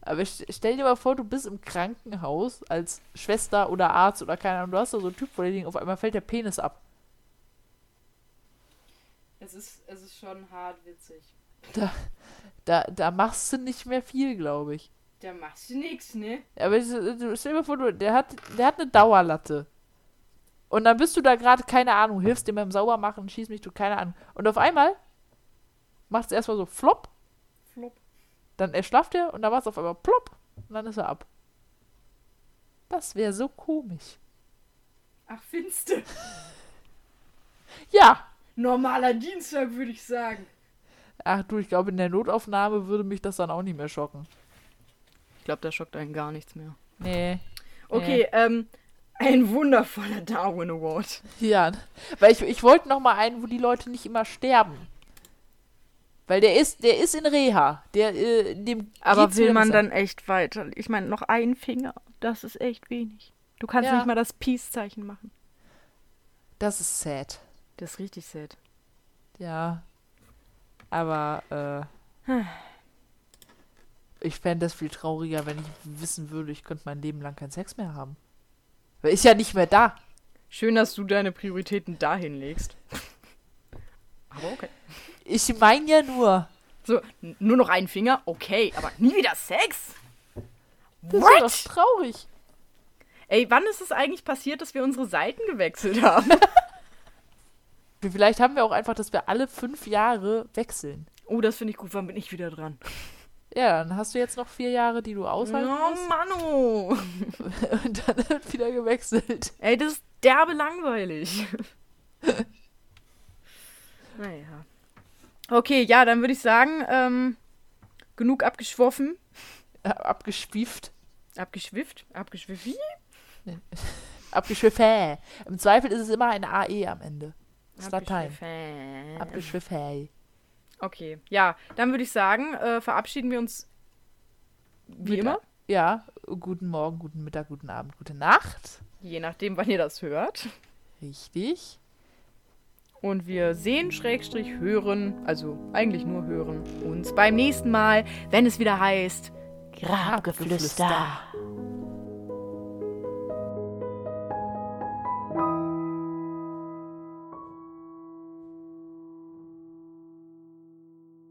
Aber st- stell dir mal vor, du bist im Krankenhaus als Schwester oder Arzt oder keine Ahnung, du hast da so einen Typ vor dir liegen, auf einmal fällt der Penis ab. Es ist, es ist schon hart witzig. Da, da machst du nicht mehr viel, glaube ich. Da machst du nix, ne? Aber stell dir mal vor, du, der, hat, der hat eine Dauerlatte. Und dann bist du da gerade, keine Ahnung, hilfst dem beim Saubermachen, schieß mich, du, keine Ahnung. Und auf einmal macht es erstmal so flop, Flop. dann erschlafft er und dann macht es auf einmal plopp und dann ist er ab. Das wäre so komisch. Ach, finste. *laughs* Ja. Normaler Dienstag, würde ich sagen. Ach du, ich glaube, in der Notaufnahme würde mich das dann auch nicht mehr schocken. Ich glaube, da schockt einen gar nichts mehr. Nee. Okay, ähm, ein wundervoller Darwin Award. Ja. Weil ich, ich wollte noch mal einen, wo die Leute nicht immer sterben. Weil der ist, der ist in Reha. Der, äh, dem Aber will man dann echt weiter? Ich meine, noch ein Finger, das ist echt wenig. Du kannst Ja. nicht mal das Peace-Zeichen machen. Das ist sad. Das ist richtig sad. Ja. Aber, äh. Ich fände das viel trauriger, wenn ich wissen würde, ich könnte mein Leben lang keinen Sex mehr haben. Weil ist ja nicht mehr da. Schön, dass du deine Prioritäten dahin legst. Aber okay. Ich meine ja nur. So, nur noch einen Finger? Okay, aber nie wieder Sex? Das ist doch What? traurig. Ey, wann ist es eigentlich passiert, dass wir unsere Seiten gewechselt haben? *laughs* *laughs* Vielleicht haben wir auch einfach, dass wir alle fünf Jahre wechseln. Oh, das finde ich gut. Wann bin ich wieder dran? Ja, dann hast du jetzt noch vier Jahre, die du aushalten Oh, musst. Mano. *laughs* Und dann wird wieder gewechselt. Ey, das ist derbe langweilig. *laughs* naja. Okay, ja, dann würde ich sagen, ähm, genug abgeschwoffen. Äh, Abgeschwieft. Abgeschwifft? Abgeschwifft? Wie? *laughs* Abgeschwiffä. Im Zweifel ist es immer ein AE am Ende. Das ist Latein. Abgeschwiffen. Abgeschwiffä. Okay, ja, dann würde ich sagen, äh, verabschieden wir uns wie Mit immer. Ja, guten Morgen, guten Mittag, guten Abend, gute Nacht. Je nachdem, wann ihr das hört. Richtig. Und wir sehen, Schrägstrich, hören, also eigentlich nur hören, uns beim nächsten Mal, wenn es wieder heißt Grabgeflüster. Grabgeflüster.